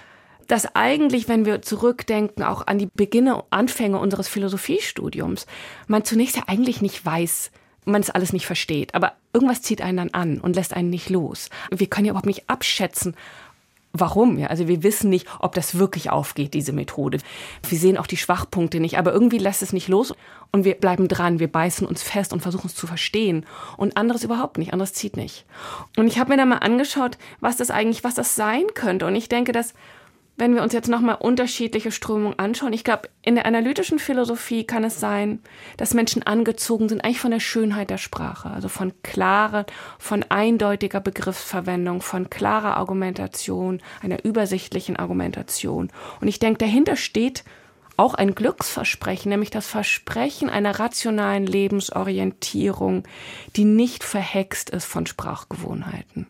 dass eigentlich, wenn wir zurückdenken, auch an die Beginne, Anfänge unseres Philosophiestudiums, man zunächst ja eigentlich nicht weiß, man es alles nicht versteht, aber irgendwas zieht einen dann an und lässt einen nicht los. Wir können ja überhaupt nicht abschätzen, warum. Ja, also wir wissen nicht, ob das wirklich aufgeht, diese Methode. Wir sehen auch die Schwachpunkte nicht, aber irgendwie lässt es nicht los und wir bleiben dran, wir beißen uns fest und versuchen es zu verstehen. Und anderes überhaupt nicht, anderes zieht nicht. Und ich habe mir dann mal angeschaut, was das eigentlich, was das sein könnte. Und ich denke, dass wenn wir uns jetzt nochmal unterschiedliche Strömungen anschauen, ich glaube, in der analytischen Philosophie kann es sein, dass Menschen angezogen sind eigentlich von der Schönheit der Sprache, also von klarer, von eindeutiger Begriffsverwendung, von klarer Argumentation, einer übersichtlichen Argumentation. Und ich denke, dahinter steht auch ein Glücksversprechen, nämlich das Versprechen einer rationalen Lebensorientierung, die nicht verhext ist von Sprachgewohnheiten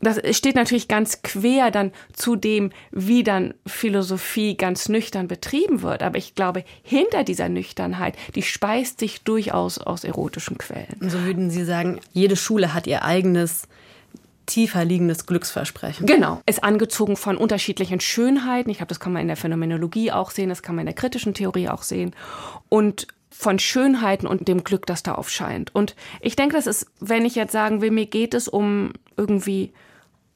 das steht natürlich ganz quer dann zu dem, wie dann Philosophie ganz nüchtern betrieben wird. Aber ich glaube, hinter dieser Nüchternheit, die speist sich durchaus aus erotischen Quellen. So würden Sie sagen, jede Schule hat ihr eigenes tiefer liegendes Glücksversprechen. Genau, ist angezogen von unterschiedlichen Schönheiten. Ich glaube, das kann man in der Phänomenologie auch sehen, das kann man in der kritischen Theorie auch sehen. Und von Schönheiten und dem Glück, das da aufscheint. Und ich denke, das ist, wenn ich jetzt sagen will, mir geht es um irgendwie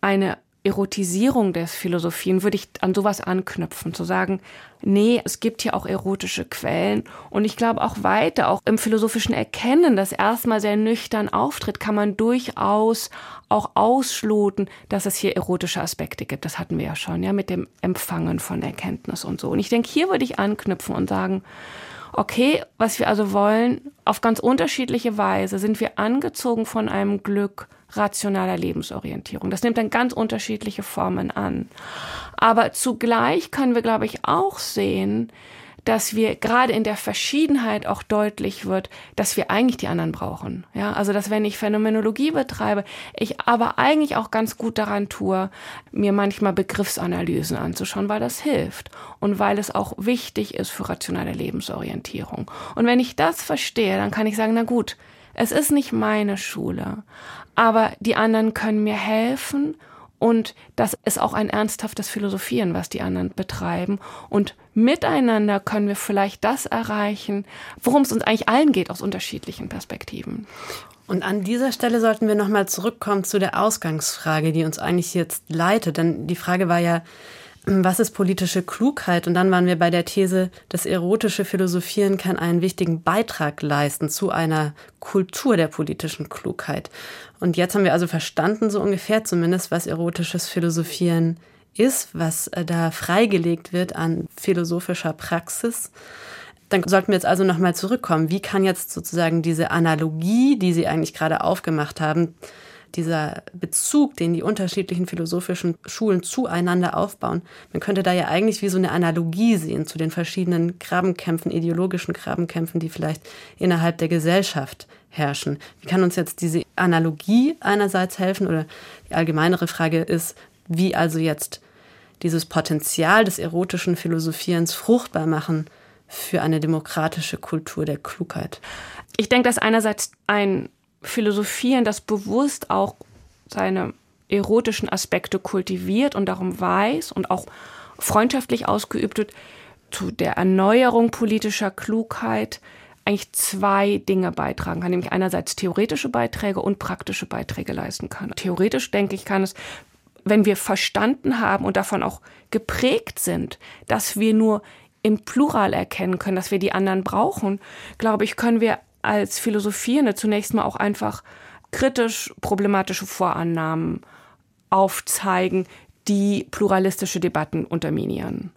eine Erotisierung der Philosophien, würde ich an sowas anknüpfen, zu sagen, nee, es gibt hier auch erotische Quellen. Und ich glaube auch weiter, auch im philosophischen Erkennen, das erstmal sehr nüchtern auftritt, kann man durchaus auch ausschloten, dass es hier erotische Aspekte gibt. Das hatten wir ja schon, ja, mit dem Empfangen von Erkenntnis und so. Und ich denke, hier würde ich anknüpfen und sagen, okay, was wir also wollen, auf ganz unterschiedliche Weise sind wir angezogen von einem Glück rationaler Lebensorientierung. Das nimmt dann ganz unterschiedliche Formen an. Aber zugleich können wir, glaube ich, auch sehen, dass wir gerade in der Verschiedenheit auch deutlich wird, dass wir eigentlich die anderen brauchen. Ja, also dass wenn ich Phänomenologie betreibe, ich aber eigentlich auch ganz gut daran tue, mir manchmal Begriffsanalysen anzuschauen, weil das hilft und weil es auch wichtig ist für rationale Lebensorientierung. Und wenn ich das verstehe, dann kann ich sagen, na gut, es ist nicht meine Schule, aber die anderen können mir helfen und das ist auch ein ernsthaftes Philosophieren, was die anderen betreiben. Und miteinander können wir vielleicht das erreichen, worum es uns eigentlich allen geht aus unterschiedlichen Perspektiven. Und an dieser Stelle sollten wir nochmal zurückkommen zu der Ausgangsfrage, die uns eigentlich jetzt leitet. Denn die Frage war ja, was ist politische Klugheit? Und dann waren wir bei der These, das erotische Philosophieren kann einen wichtigen Beitrag leisten zu einer Kultur der politischen Klugheit. Und jetzt haben wir also verstanden, so ungefähr zumindest, was erotisches Philosophieren ist, was äh, da freigelegt wird an philosophischer Praxis. Dann sollten wir jetzt also nochmal zurückkommen. Wie kann jetzt sozusagen diese Analogie, die Sie eigentlich gerade aufgemacht haben, dieser Bezug, den die unterschiedlichen philosophischen Schulen zueinander aufbauen, man könnte da ja eigentlich wie so eine Analogie sehen zu den verschiedenen Grabenkämpfen, ideologischen Grabenkämpfen, die vielleicht innerhalb der Gesellschaft herrschen. Wie kann uns jetzt diese Analogie einerseits helfen oder die allgemeinere Frage ist, wie also jetzt dieses Potenzial des erotischen Philosophierens fruchtbar machen für eine demokratische Kultur der Klugheit? Ich denke, dass einerseits ein Philosophieren, das bewusst auch seine erotischen Aspekte kultiviert und darum weiß und auch freundschaftlich ausgeübt wird, zu der Erneuerung politischer Klugheit eigentlich zwei Dinge beitragen kann, nämlich einerseits theoretische Beiträge und praktische Beiträge leisten kann. Theoretisch, denke ich, kann es wenn wir verstanden haben und davon auch geprägt sind, dass wir nur im Plural erkennen können, dass wir die anderen brauchen, glaube ich, können wir als Philosophierende zunächst mal auch einfach kritisch problematische Vorannahmen aufzeigen, die pluralistische Debatten unterminieren.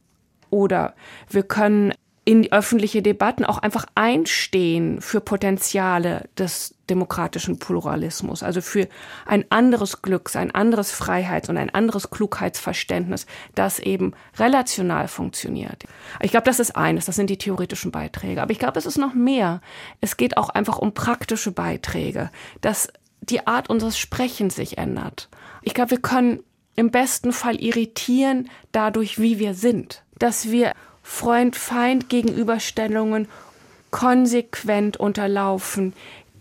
Oder wir können in öffentliche Debatten auch einfach einstehen für Potenziale des demokratischen Pluralismus, also für ein anderes Glücks, ein anderes Freiheits- und ein anderes Klugheitsverständnis, das eben relational funktioniert. Ich glaube, das ist eines, das sind die theoretischen Beiträge. Aber ich glaube, es ist noch mehr. Es geht auch einfach um praktische Beiträge, dass die Art unseres Sprechens sich ändert. Ich glaube, wir können im besten Fall irritieren dadurch, wie wir sind, dass wir Freund-Feind-Gegenüberstellungen konsequent unterlaufen,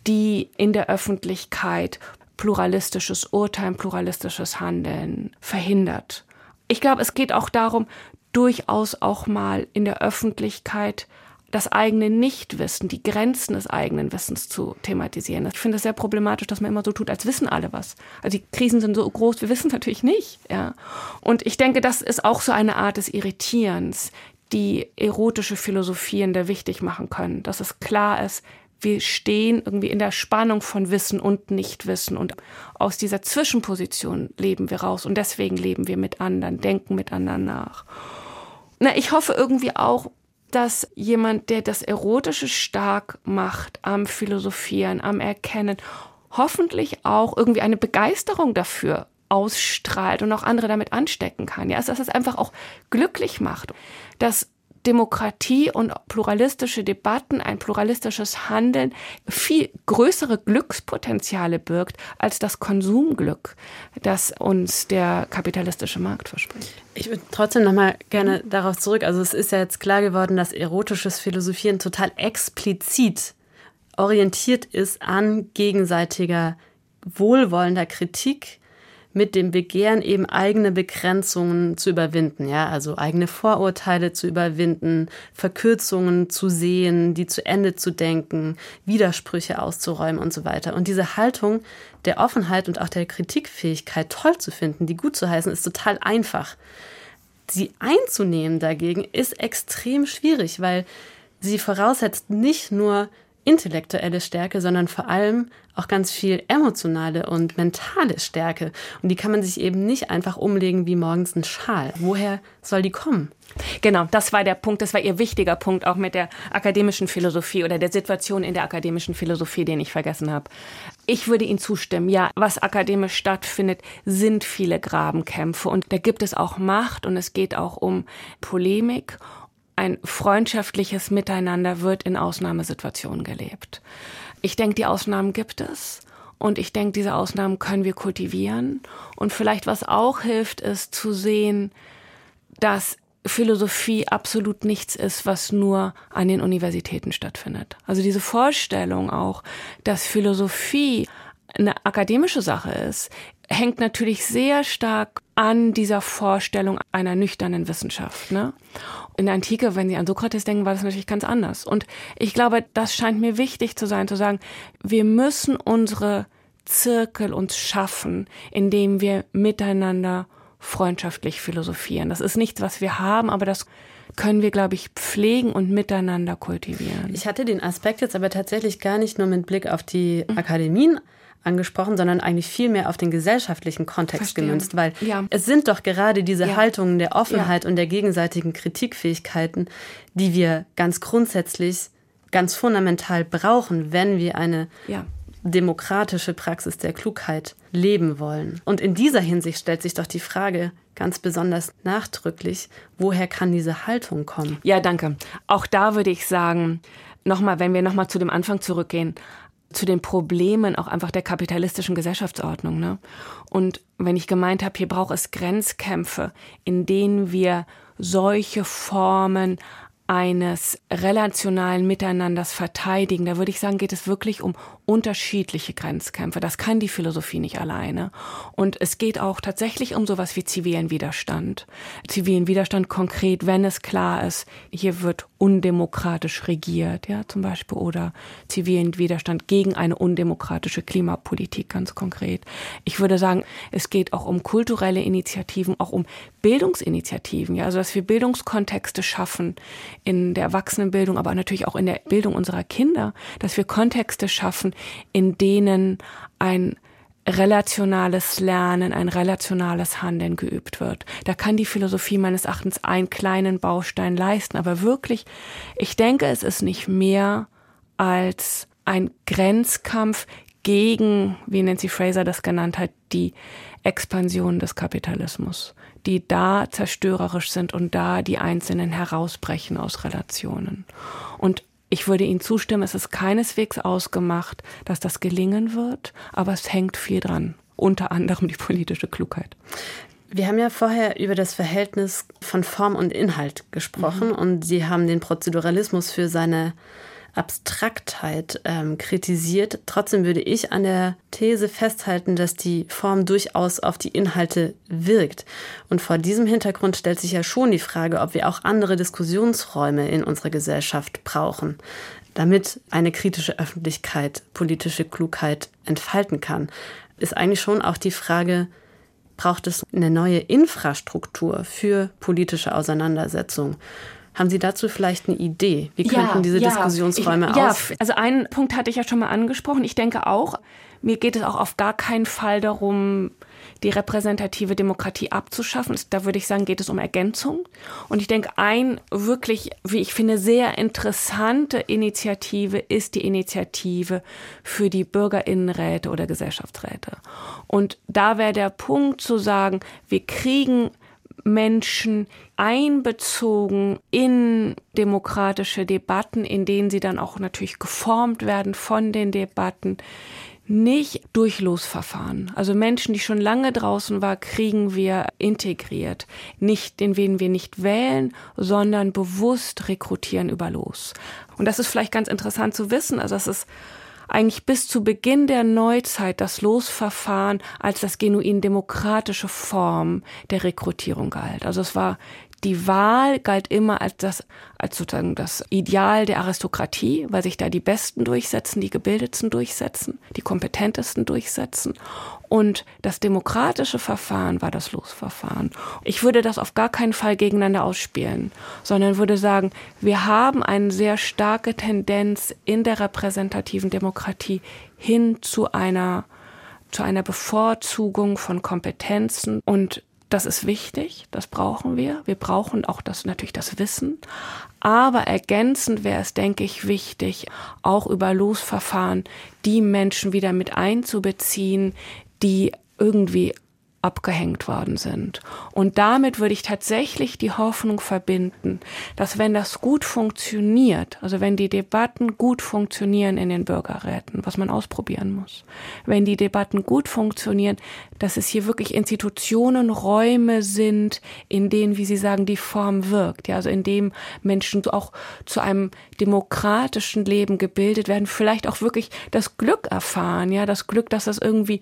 die in der Öffentlichkeit pluralistisches Urteilen, pluralistisches Handeln verhindert. Ich glaube, es geht auch darum, durchaus auch mal in der Öffentlichkeit das eigene Nichtwissen, die Grenzen des eigenen Wissens zu thematisieren. Ich finde es sehr problematisch, dass man immer so tut, als wissen alle was. Also die Krisen sind so groß, wir wissen es natürlich nicht. Ja. Und ich denke, das ist auch so eine Art des Irritierens, die erotische Philosophien der wichtig machen können, dass es klar ist, wir stehen irgendwie in der Spannung von Wissen und Nichtwissen und aus dieser Zwischenposition leben wir raus und deswegen leben wir mit anderen, denken mit anderen nach. Na, ich hoffe irgendwie auch, dass jemand, der das Erotische stark macht am Philosophieren, am Erkennen, hoffentlich auch irgendwie eine Begeisterung dafür ausstrahlt und auch andere damit anstecken kann. Ja, also, dass es einfach auch glücklich macht, dass Demokratie und pluralistische Debatten, ein pluralistisches Handeln viel größere Glückspotenziale birgt als das Konsumglück, das uns der kapitalistische Markt verspricht. Ich würde trotzdem noch mal gerne darauf zurück. Also es ist ja jetzt klar geworden, dass erotisches Philosophieren total explizit orientiert ist an gegenseitiger wohlwollender Kritik mit dem Begehren eben eigene Begrenzungen zu überwinden, ja, also eigene Vorurteile zu überwinden, Verkürzungen zu sehen, die zu Ende zu denken, Widersprüche auszuräumen und so weiter. Und diese Haltung der Offenheit und auch der Kritikfähigkeit toll zu finden, die gut zu heißen, ist total einfach. Sie einzunehmen dagegen ist extrem schwierig, weil sie voraussetzt nicht nur intellektuelle Stärke, sondern vor allem auch ganz viel emotionale und mentale Stärke. Und die kann man sich eben nicht einfach umlegen wie morgens ein Schal. Woher soll die kommen? Genau, das war der Punkt, das war ihr wichtiger Punkt auch mit der akademischen Philosophie oder der Situation in der akademischen Philosophie, den ich vergessen habe. Ich würde Ihnen zustimmen, ja, was akademisch stattfindet, sind viele Grabenkämpfe und da gibt es auch Macht und es geht auch um Polemik ein freundschaftliches Miteinander wird in Ausnahmesituationen gelebt. Ich denke, die Ausnahmen gibt es. Und ich denke, diese Ausnahmen können wir kultivieren. Und vielleicht was auch hilft, ist zu sehen, dass Philosophie absolut nichts ist, was nur an den Universitäten stattfindet. Also diese Vorstellung auch, dass Philosophie eine akademische Sache ist, hängt natürlich sehr stark an dieser Vorstellung einer nüchternen Wissenschaft. Ne? In der Antike, wenn Sie an Sokrates denken, war das natürlich ganz anders. Und ich glaube, das scheint mir wichtig zu sein, zu sagen, wir müssen unsere Zirkel uns schaffen, indem wir miteinander freundschaftlich philosophieren. Das ist nichts, was wir haben, aber das können wir, glaube ich, pflegen und miteinander kultivieren. Ich hatte den Aspekt jetzt aber tatsächlich gar nicht nur mit Blick auf die. Akademien angesprochen, sondern eigentlich viel mehr auf den gesellschaftlichen Kontext Verstehen. gemünzt, weil ja. es sind doch gerade diese ja. Haltungen der Offenheit ja. und der gegenseitigen Kritikfähigkeiten, die wir ganz grundsätzlich, ganz fundamental brauchen, wenn wir eine demokratische Praxis der Klugheit leben wollen. Und in dieser Hinsicht stellt sich doch die Frage ganz besonders nachdrücklich, woher kann diese Haltung kommen? Ja, danke. Auch da würde ich sagen, nochmal, wenn wir nochmal zu dem Anfang zurückgehen, zu den Problemen auch einfach der kapitalistischen Gesellschaftsordnung. Ne? Und wenn ich gemeint habe, hier braucht es Grenzkämpfe, in denen wir solche Formen eines relationalen Miteinanders verteidigen, da würde ich sagen, geht es wirklich um unterschiedliche Grenzkämpfe. Das kann die Philosophie nicht alleine. Und es geht auch tatsächlich um sowas wie zivilen Widerstand. Zivilen Widerstand konkret, wenn es klar ist, hier wird undemokratisch regiert, ja, zum Beispiel, oder zivilen Widerstand gegen eine undemokratische Klimapolitik, ganz konkret. Ich würde sagen, es geht auch um kulturelle Initiativen, auch um Bildungsinitiativen, ja, also dass wir Bildungskontexte schaffen in der Erwachsenenbildung, aber natürlich auch in der Bildung unserer Kinder, dass wir Kontexte schaffen, in denen ein relationales Lernen, ein relationales Handeln geübt wird. Da kann die Philosophie meines Erachtens einen kleinen Baustein leisten, aber wirklich, ich denke, es ist nicht mehr als ein Grenzkampf gegen, wie Nancy Fraser das genannt hat, die Expansion des Kapitalismus, die da zerstörerisch sind und da die Einzelnen herausbrechen aus Relationen. Und ich würde Ihnen zustimmen, es ist keineswegs ausgemacht, dass das gelingen wird, aber es hängt viel dran, unter anderem die politische Klugheit. Wir haben ja vorher über das Verhältnis von Form und Inhalt gesprochen mhm. und Sie haben den Prozeduralismus für seine Abstraktheit ähm, kritisiert. Trotzdem würde ich an der These festhalten, dass die Form durchaus auf die Inhalte wirkt. Und vor diesem Hintergrund stellt sich ja schon die Frage, ob wir auch andere Diskussionsräume in unserer Gesellschaft brauchen, damit eine kritische Öffentlichkeit politische Klugheit entfalten kann. Ist eigentlich schon auch die Frage, braucht es eine neue Infrastruktur für politische Auseinandersetzung? Haben Sie dazu vielleicht eine Idee? Wie könnten ja, diese ja, Diskussionsräume ich, ja, Also einen Punkt hatte ich ja schon mal angesprochen. Ich denke auch, mir geht es auch auf gar keinen Fall darum, die repräsentative Demokratie abzuschaffen. Da würde ich sagen, geht es um Ergänzung. Und ich denke, ein wirklich, wie ich finde, sehr interessante Initiative ist die Initiative für die Bürgerinnenräte oder Gesellschaftsräte. Und da wäre der Punkt zu sagen, wir kriegen Menschen einbezogen in demokratische Debatten, in denen sie dann auch natürlich geformt werden von den Debatten, nicht durch Losverfahren. Also Menschen, die schon lange draußen waren, kriegen wir integriert. Nicht, den wen wir nicht wählen, sondern bewusst rekrutieren über Los. Und das ist vielleicht ganz interessant zu wissen. Also das ist eigentlich bis zu Beginn der Neuzeit das Losverfahren als das genuin demokratische Form der Rekrutierung galt. Also es war die Wahl galt immer als das, als sozusagen das Ideal der Aristokratie, weil sich da die Besten durchsetzen, die Gebildetsten durchsetzen, die Kompetentesten durchsetzen. Und das demokratische Verfahren war das Losverfahren. Ich würde das auf gar keinen Fall gegeneinander ausspielen, sondern würde sagen, wir haben eine sehr starke Tendenz in der repräsentativen Demokratie hin zu einer zu einer Bevorzugung von Kompetenzen und das ist wichtig, das brauchen wir. Wir brauchen auch das, natürlich das Wissen. Aber ergänzend wäre es, denke ich, wichtig, auch über Losverfahren die Menschen wieder mit einzubeziehen, die irgendwie abgehängt worden sind. Und damit würde ich tatsächlich die Hoffnung verbinden, dass wenn das gut funktioniert, also wenn die Debatten gut funktionieren in den Bürgerräten, was man ausprobieren muss, wenn die Debatten gut funktionieren, dass es hier wirklich Institutionen, Räume sind, in denen, wie Sie sagen, die Form wirkt, ja, also in dem Menschen auch zu einem demokratischen Leben gebildet werden, vielleicht auch wirklich das Glück erfahren, ja, das Glück, dass das irgendwie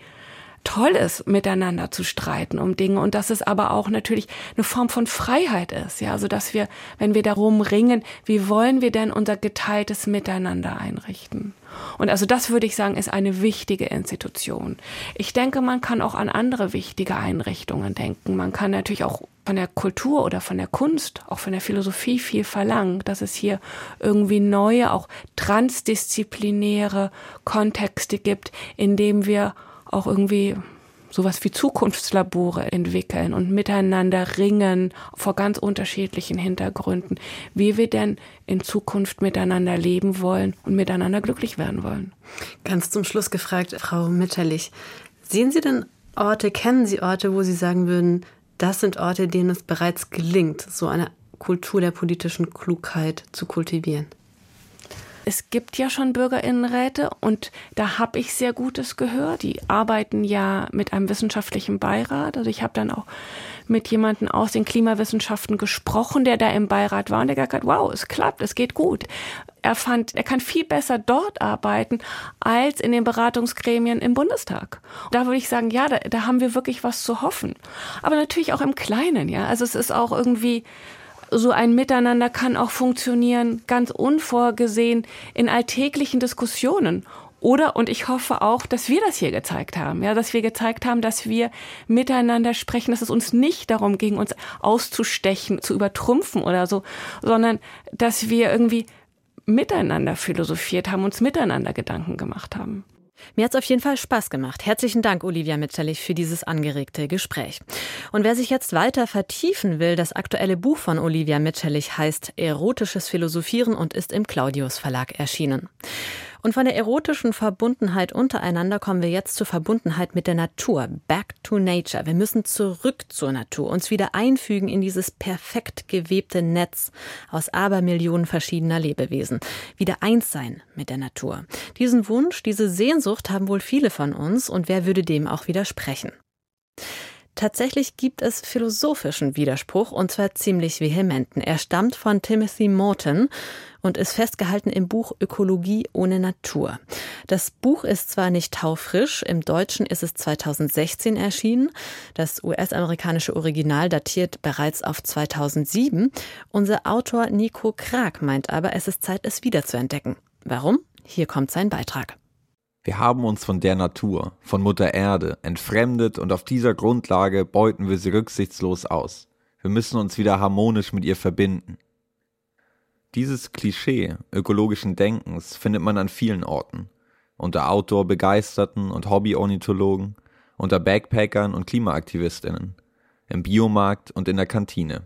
toll ist, miteinander zu streiten um Dinge und dass es aber auch natürlich eine Form von Freiheit ist, ja, also dass wir, wenn wir darum ringen, wie wollen wir denn unser geteiltes Miteinander einrichten? Und also das würde ich sagen, ist eine wichtige Institution. Ich denke, man kann auch an andere wichtige Einrichtungen denken. Man kann natürlich auch von der Kultur oder von der Kunst, auch von der Philosophie viel verlangen, dass es hier irgendwie neue, auch transdisziplinäre Kontexte gibt, in dem wir auch irgendwie sowas wie Zukunftslabore entwickeln und miteinander ringen vor ganz unterschiedlichen Hintergründen, wie wir denn in Zukunft miteinander leben wollen und miteinander glücklich werden wollen. Ganz zum Schluss gefragt, Frau Mitterlich, sehen Sie denn Orte, kennen Sie Orte, wo Sie sagen würden, das sind Orte, denen es bereits gelingt, so eine Kultur der politischen Klugheit zu kultivieren? Es gibt ja schon Bürgerinnenräte und da habe ich sehr Gutes gehört. Die arbeiten ja mit einem wissenschaftlichen Beirat. Also ich habe dann auch mit jemandem aus den Klimawissenschaften gesprochen, der da im Beirat war und der gesagt hat, wow, es klappt, es geht gut. Er fand, er kann viel besser dort arbeiten als in den Beratungsgremien im Bundestag. Da würde ich sagen, ja, da, da haben wir wirklich was zu hoffen. Aber natürlich auch im Kleinen, ja. Also es ist auch irgendwie, so ein Miteinander kann auch funktionieren, ganz unvorgesehen in alltäglichen Diskussionen. Oder, und ich hoffe auch, dass wir das hier gezeigt haben, ja, dass wir gezeigt haben, dass wir miteinander sprechen, dass es uns nicht darum ging, uns auszustechen, zu übertrumpfen oder so, sondern dass wir irgendwie miteinander philosophiert haben, uns miteinander Gedanken gemacht haben. Mir hat es auf jeden Fall Spaß gemacht. Herzlichen Dank, Olivia Mitterlich, für dieses angeregte Gespräch. Und wer sich jetzt weiter vertiefen will, das aktuelle Buch von Olivia Mitterlich heißt Erotisches Philosophieren und ist im Claudius Verlag erschienen. Und von der erotischen Verbundenheit untereinander kommen wir jetzt zur Verbundenheit mit der Natur. Back to Nature. Wir müssen zurück zur Natur, uns wieder einfügen in dieses perfekt gewebte Netz aus Abermillionen verschiedener Lebewesen. Wieder eins sein mit der Natur. Diesen Wunsch, diese Sehnsucht haben wohl viele von uns und wer würde dem auch widersprechen? Tatsächlich gibt es philosophischen Widerspruch und zwar ziemlich vehementen. Er stammt von Timothy Morton und ist festgehalten im Buch Ökologie ohne Natur. Das Buch ist zwar nicht taufrisch, im Deutschen ist es 2016 erschienen. Das US-amerikanische Original datiert bereits auf 2007. Unser Autor Nico Krag meint aber, es ist Zeit, es wiederzuentdecken. Warum? Hier kommt sein Beitrag. Wir haben uns von der Natur, von Mutter Erde, entfremdet und auf dieser Grundlage beuten wir sie rücksichtslos aus. Wir müssen uns wieder harmonisch mit ihr verbinden. Dieses Klischee ökologischen Denkens findet man an vielen Orten. Unter Outdoor-Begeisterten und Hobby-Ornithologen, unter Backpackern und Klimaaktivistinnen, im Biomarkt und in der Kantine.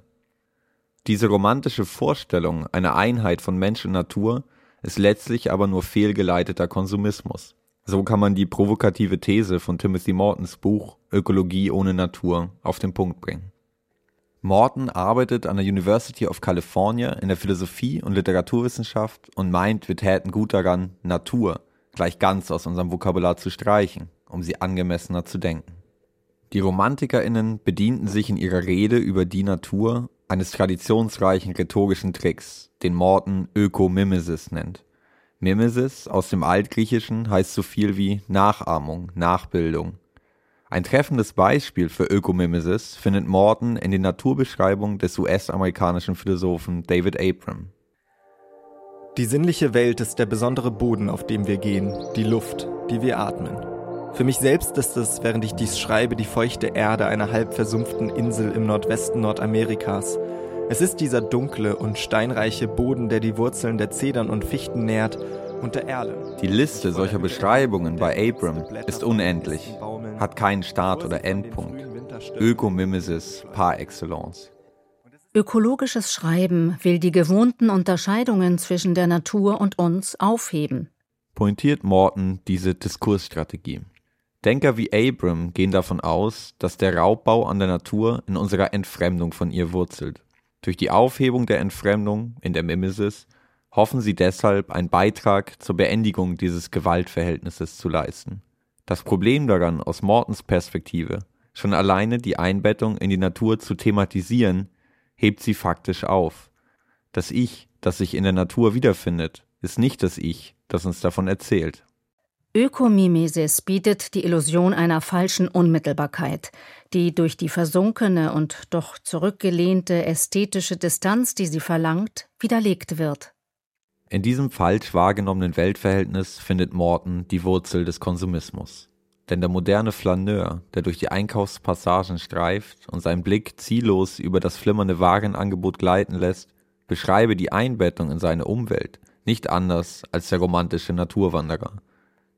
Diese romantische Vorstellung einer Einheit von Mensch und Natur ist letztlich aber nur fehlgeleiteter Konsumismus. So kann man die provokative These von Timothy Mortons Buch Ökologie ohne Natur auf den Punkt bringen. Morton arbeitet an der University of California in der Philosophie und Literaturwissenschaft und meint, wir täten gut daran, Natur gleich ganz aus unserem Vokabular zu streichen, um sie angemessener zu denken. Die RomantikerInnen bedienten sich in ihrer Rede über die Natur eines traditionsreichen rhetorischen Tricks, den Morton Ökomimesis nennt. Mimesis aus dem Altgriechischen heißt so viel wie Nachahmung, Nachbildung. Ein treffendes Beispiel für Ökomimesis findet Morton in den Naturbeschreibungen des US-amerikanischen Philosophen David Abram. Die sinnliche Welt ist der besondere Boden, auf dem wir gehen, die Luft, die wir atmen. Für mich selbst ist es, während ich dies schreibe, die feuchte Erde einer halb versumpften Insel im Nordwesten Nordamerikas, es ist dieser dunkle und steinreiche Boden, der die Wurzeln der Zedern und Fichten nährt und der Erle. Die Liste solcher Beschreibungen bei Abram ist unendlich, hat keinen Start oder Endpunkt. Ökomimesis par excellence. Ökologisches Schreiben will die gewohnten Unterscheidungen zwischen der Natur und uns aufheben. Pointiert Morton diese Diskursstrategie. Denker wie Abram gehen davon aus, dass der Raubbau an der Natur in unserer Entfremdung von ihr wurzelt. Durch die Aufhebung der Entfremdung in der Mimesis hoffen sie deshalb, einen Beitrag zur Beendigung dieses Gewaltverhältnisses zu leisten. Das Problem daran aus Mortens Perspektive, schon alleine die Einbettung in die Natur zu thematisieren, hebt sie faktisch auf. Das Ich, das sich in der Natur wiederfindet, ist nicht das Ich, das uns davon erzählt. Ökomimesis bietet die Illusion einer falschen Unmittelbarkeit, die durch die versunkene und doch zurückgelehnte ästhetische Distanz, die sie verlangt, widerlegt wird. In diesem falsch wahrgenommenen Weltverhältnis findet Morton die Wurzel des Konsumismus. Denn der moderne Flaneur, der durch die Einkaufspassagen streift und seinen Blick ziellos über das flimmernde Warenangebot gleiten lässt, beschreibe die Einbettung in seine Umwelt nicht anders als der romantische Naturwanderer –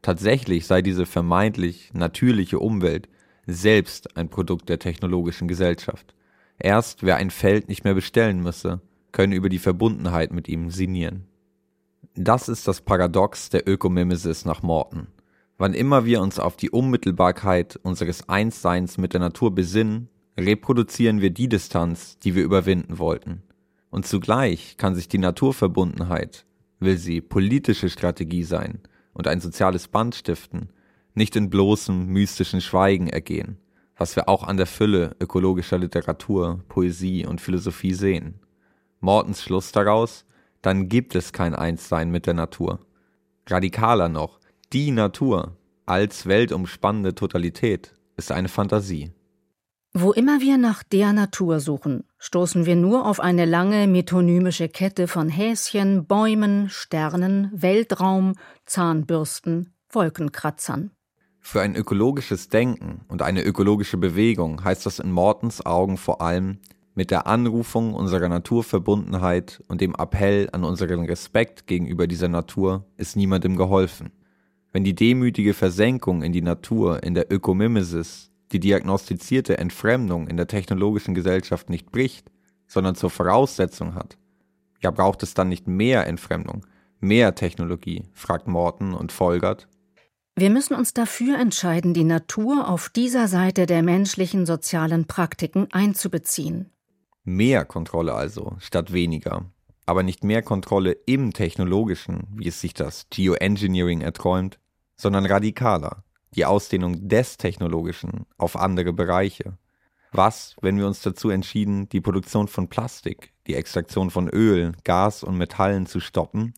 Tatsächlich sei diese vermeintlich natürliche Umwelt selbst ein Produkt der technologischen Gesellschaft. Erst wer ein Feld nicht mehr bestellen müsse, könne über die Verbundenheit mit ihm sinnieren. Das ist das Paradox der Ökomimesis nach Morton. Wann immer wir uns auf die Unmittelbarkeit unseres Einsseins mit der Natur besinnen, reproduzieren wir die Distanz, die wir überwinden wollten. Und zugleich kann sich die Naturverbundenheit, will sie politische Strategie sein, und ein soziales Band stiften, nicht in bloßem mystischen Schweigen ergehen, was wir auch an der Fülle ökologischer Literatur, Poesie und Philosophie sehen. Mortens Schluss daraus, dann gibt es kein Einssein mit der Natur. Radikaler noch, die Natur als weltumspannende Totalität ist eine Fantasie. Wo immer wir nach der Natur suchen, stoßen wir nur auf eine lange metonymische Kette von Häschen, Bäumen, Sternen, Weltraum, Zahnbürsten, Wolkenkratzern. Für ein ökologisches Denken und eine ökologische Bewegung heißt das in Mortens Augen vor allem, mit der Anrufung unserer Naturverbundenheit und dem Appell an unseren Respekt gegenüber dieser Natur ist niemandem geholfen. Wenn die demütige Versenkung in die Natur in der Ökomimesis die diagnostizierte Entfremdung in der technologischen Gesellschaft nicht bricht, sondern zur Voraussetzung hat, ja braucht es dann nicht mehr Entfremdung, mehr Technologie, fragt Morton und folgert. Wir müssen uns dafür entscheiden, die Natur auf dieser Seite der menschlichen sozialen Praktiken einzubeziehen. Mehr Kontrolle also, statt weniger. Aber nicht mehr Kontrolle im Technologischen, wie es sich das Geoengineering erträumt, sondern radikaler, die Ausdehnung des Technologischen auf andere Bereiche. Was, wenn wir uns dazu entschieden, die Produktion von Plastik, die Extraktion von Öl, Gas und Metallen zu stoppen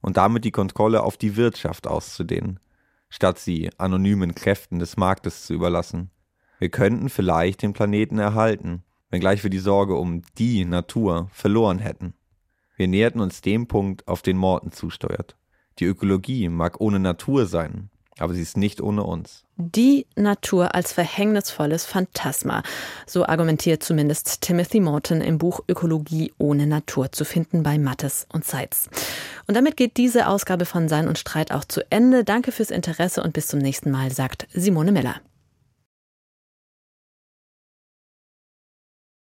und damit die Kontrolle auf die Wirtschaft auszudehnen, statt sie anonymen Kräften des Marktes zu überlassen? Wir könnten vielleicht den Planeten erhalten, wenngleich wir die Sorge um die Natur verloren hätten. Wir näherten uns dem Punkt, auf den Morten zusteuert. Die Ökologie mag ohne Natur sein, aber sie ist nicht ohne uns. Die Natur als verhängnisvolles Phantasma. So argumentiert zumindest Timothy Morton im Buch Ökologie ohne Natur zu finden bei Mattes und Seitz. Und damit geht diese Ausgabe von Sein und Streit auch zu Ende. Danke fürs Interesse und bis zum nächsten Mal, sagt Simone Miller.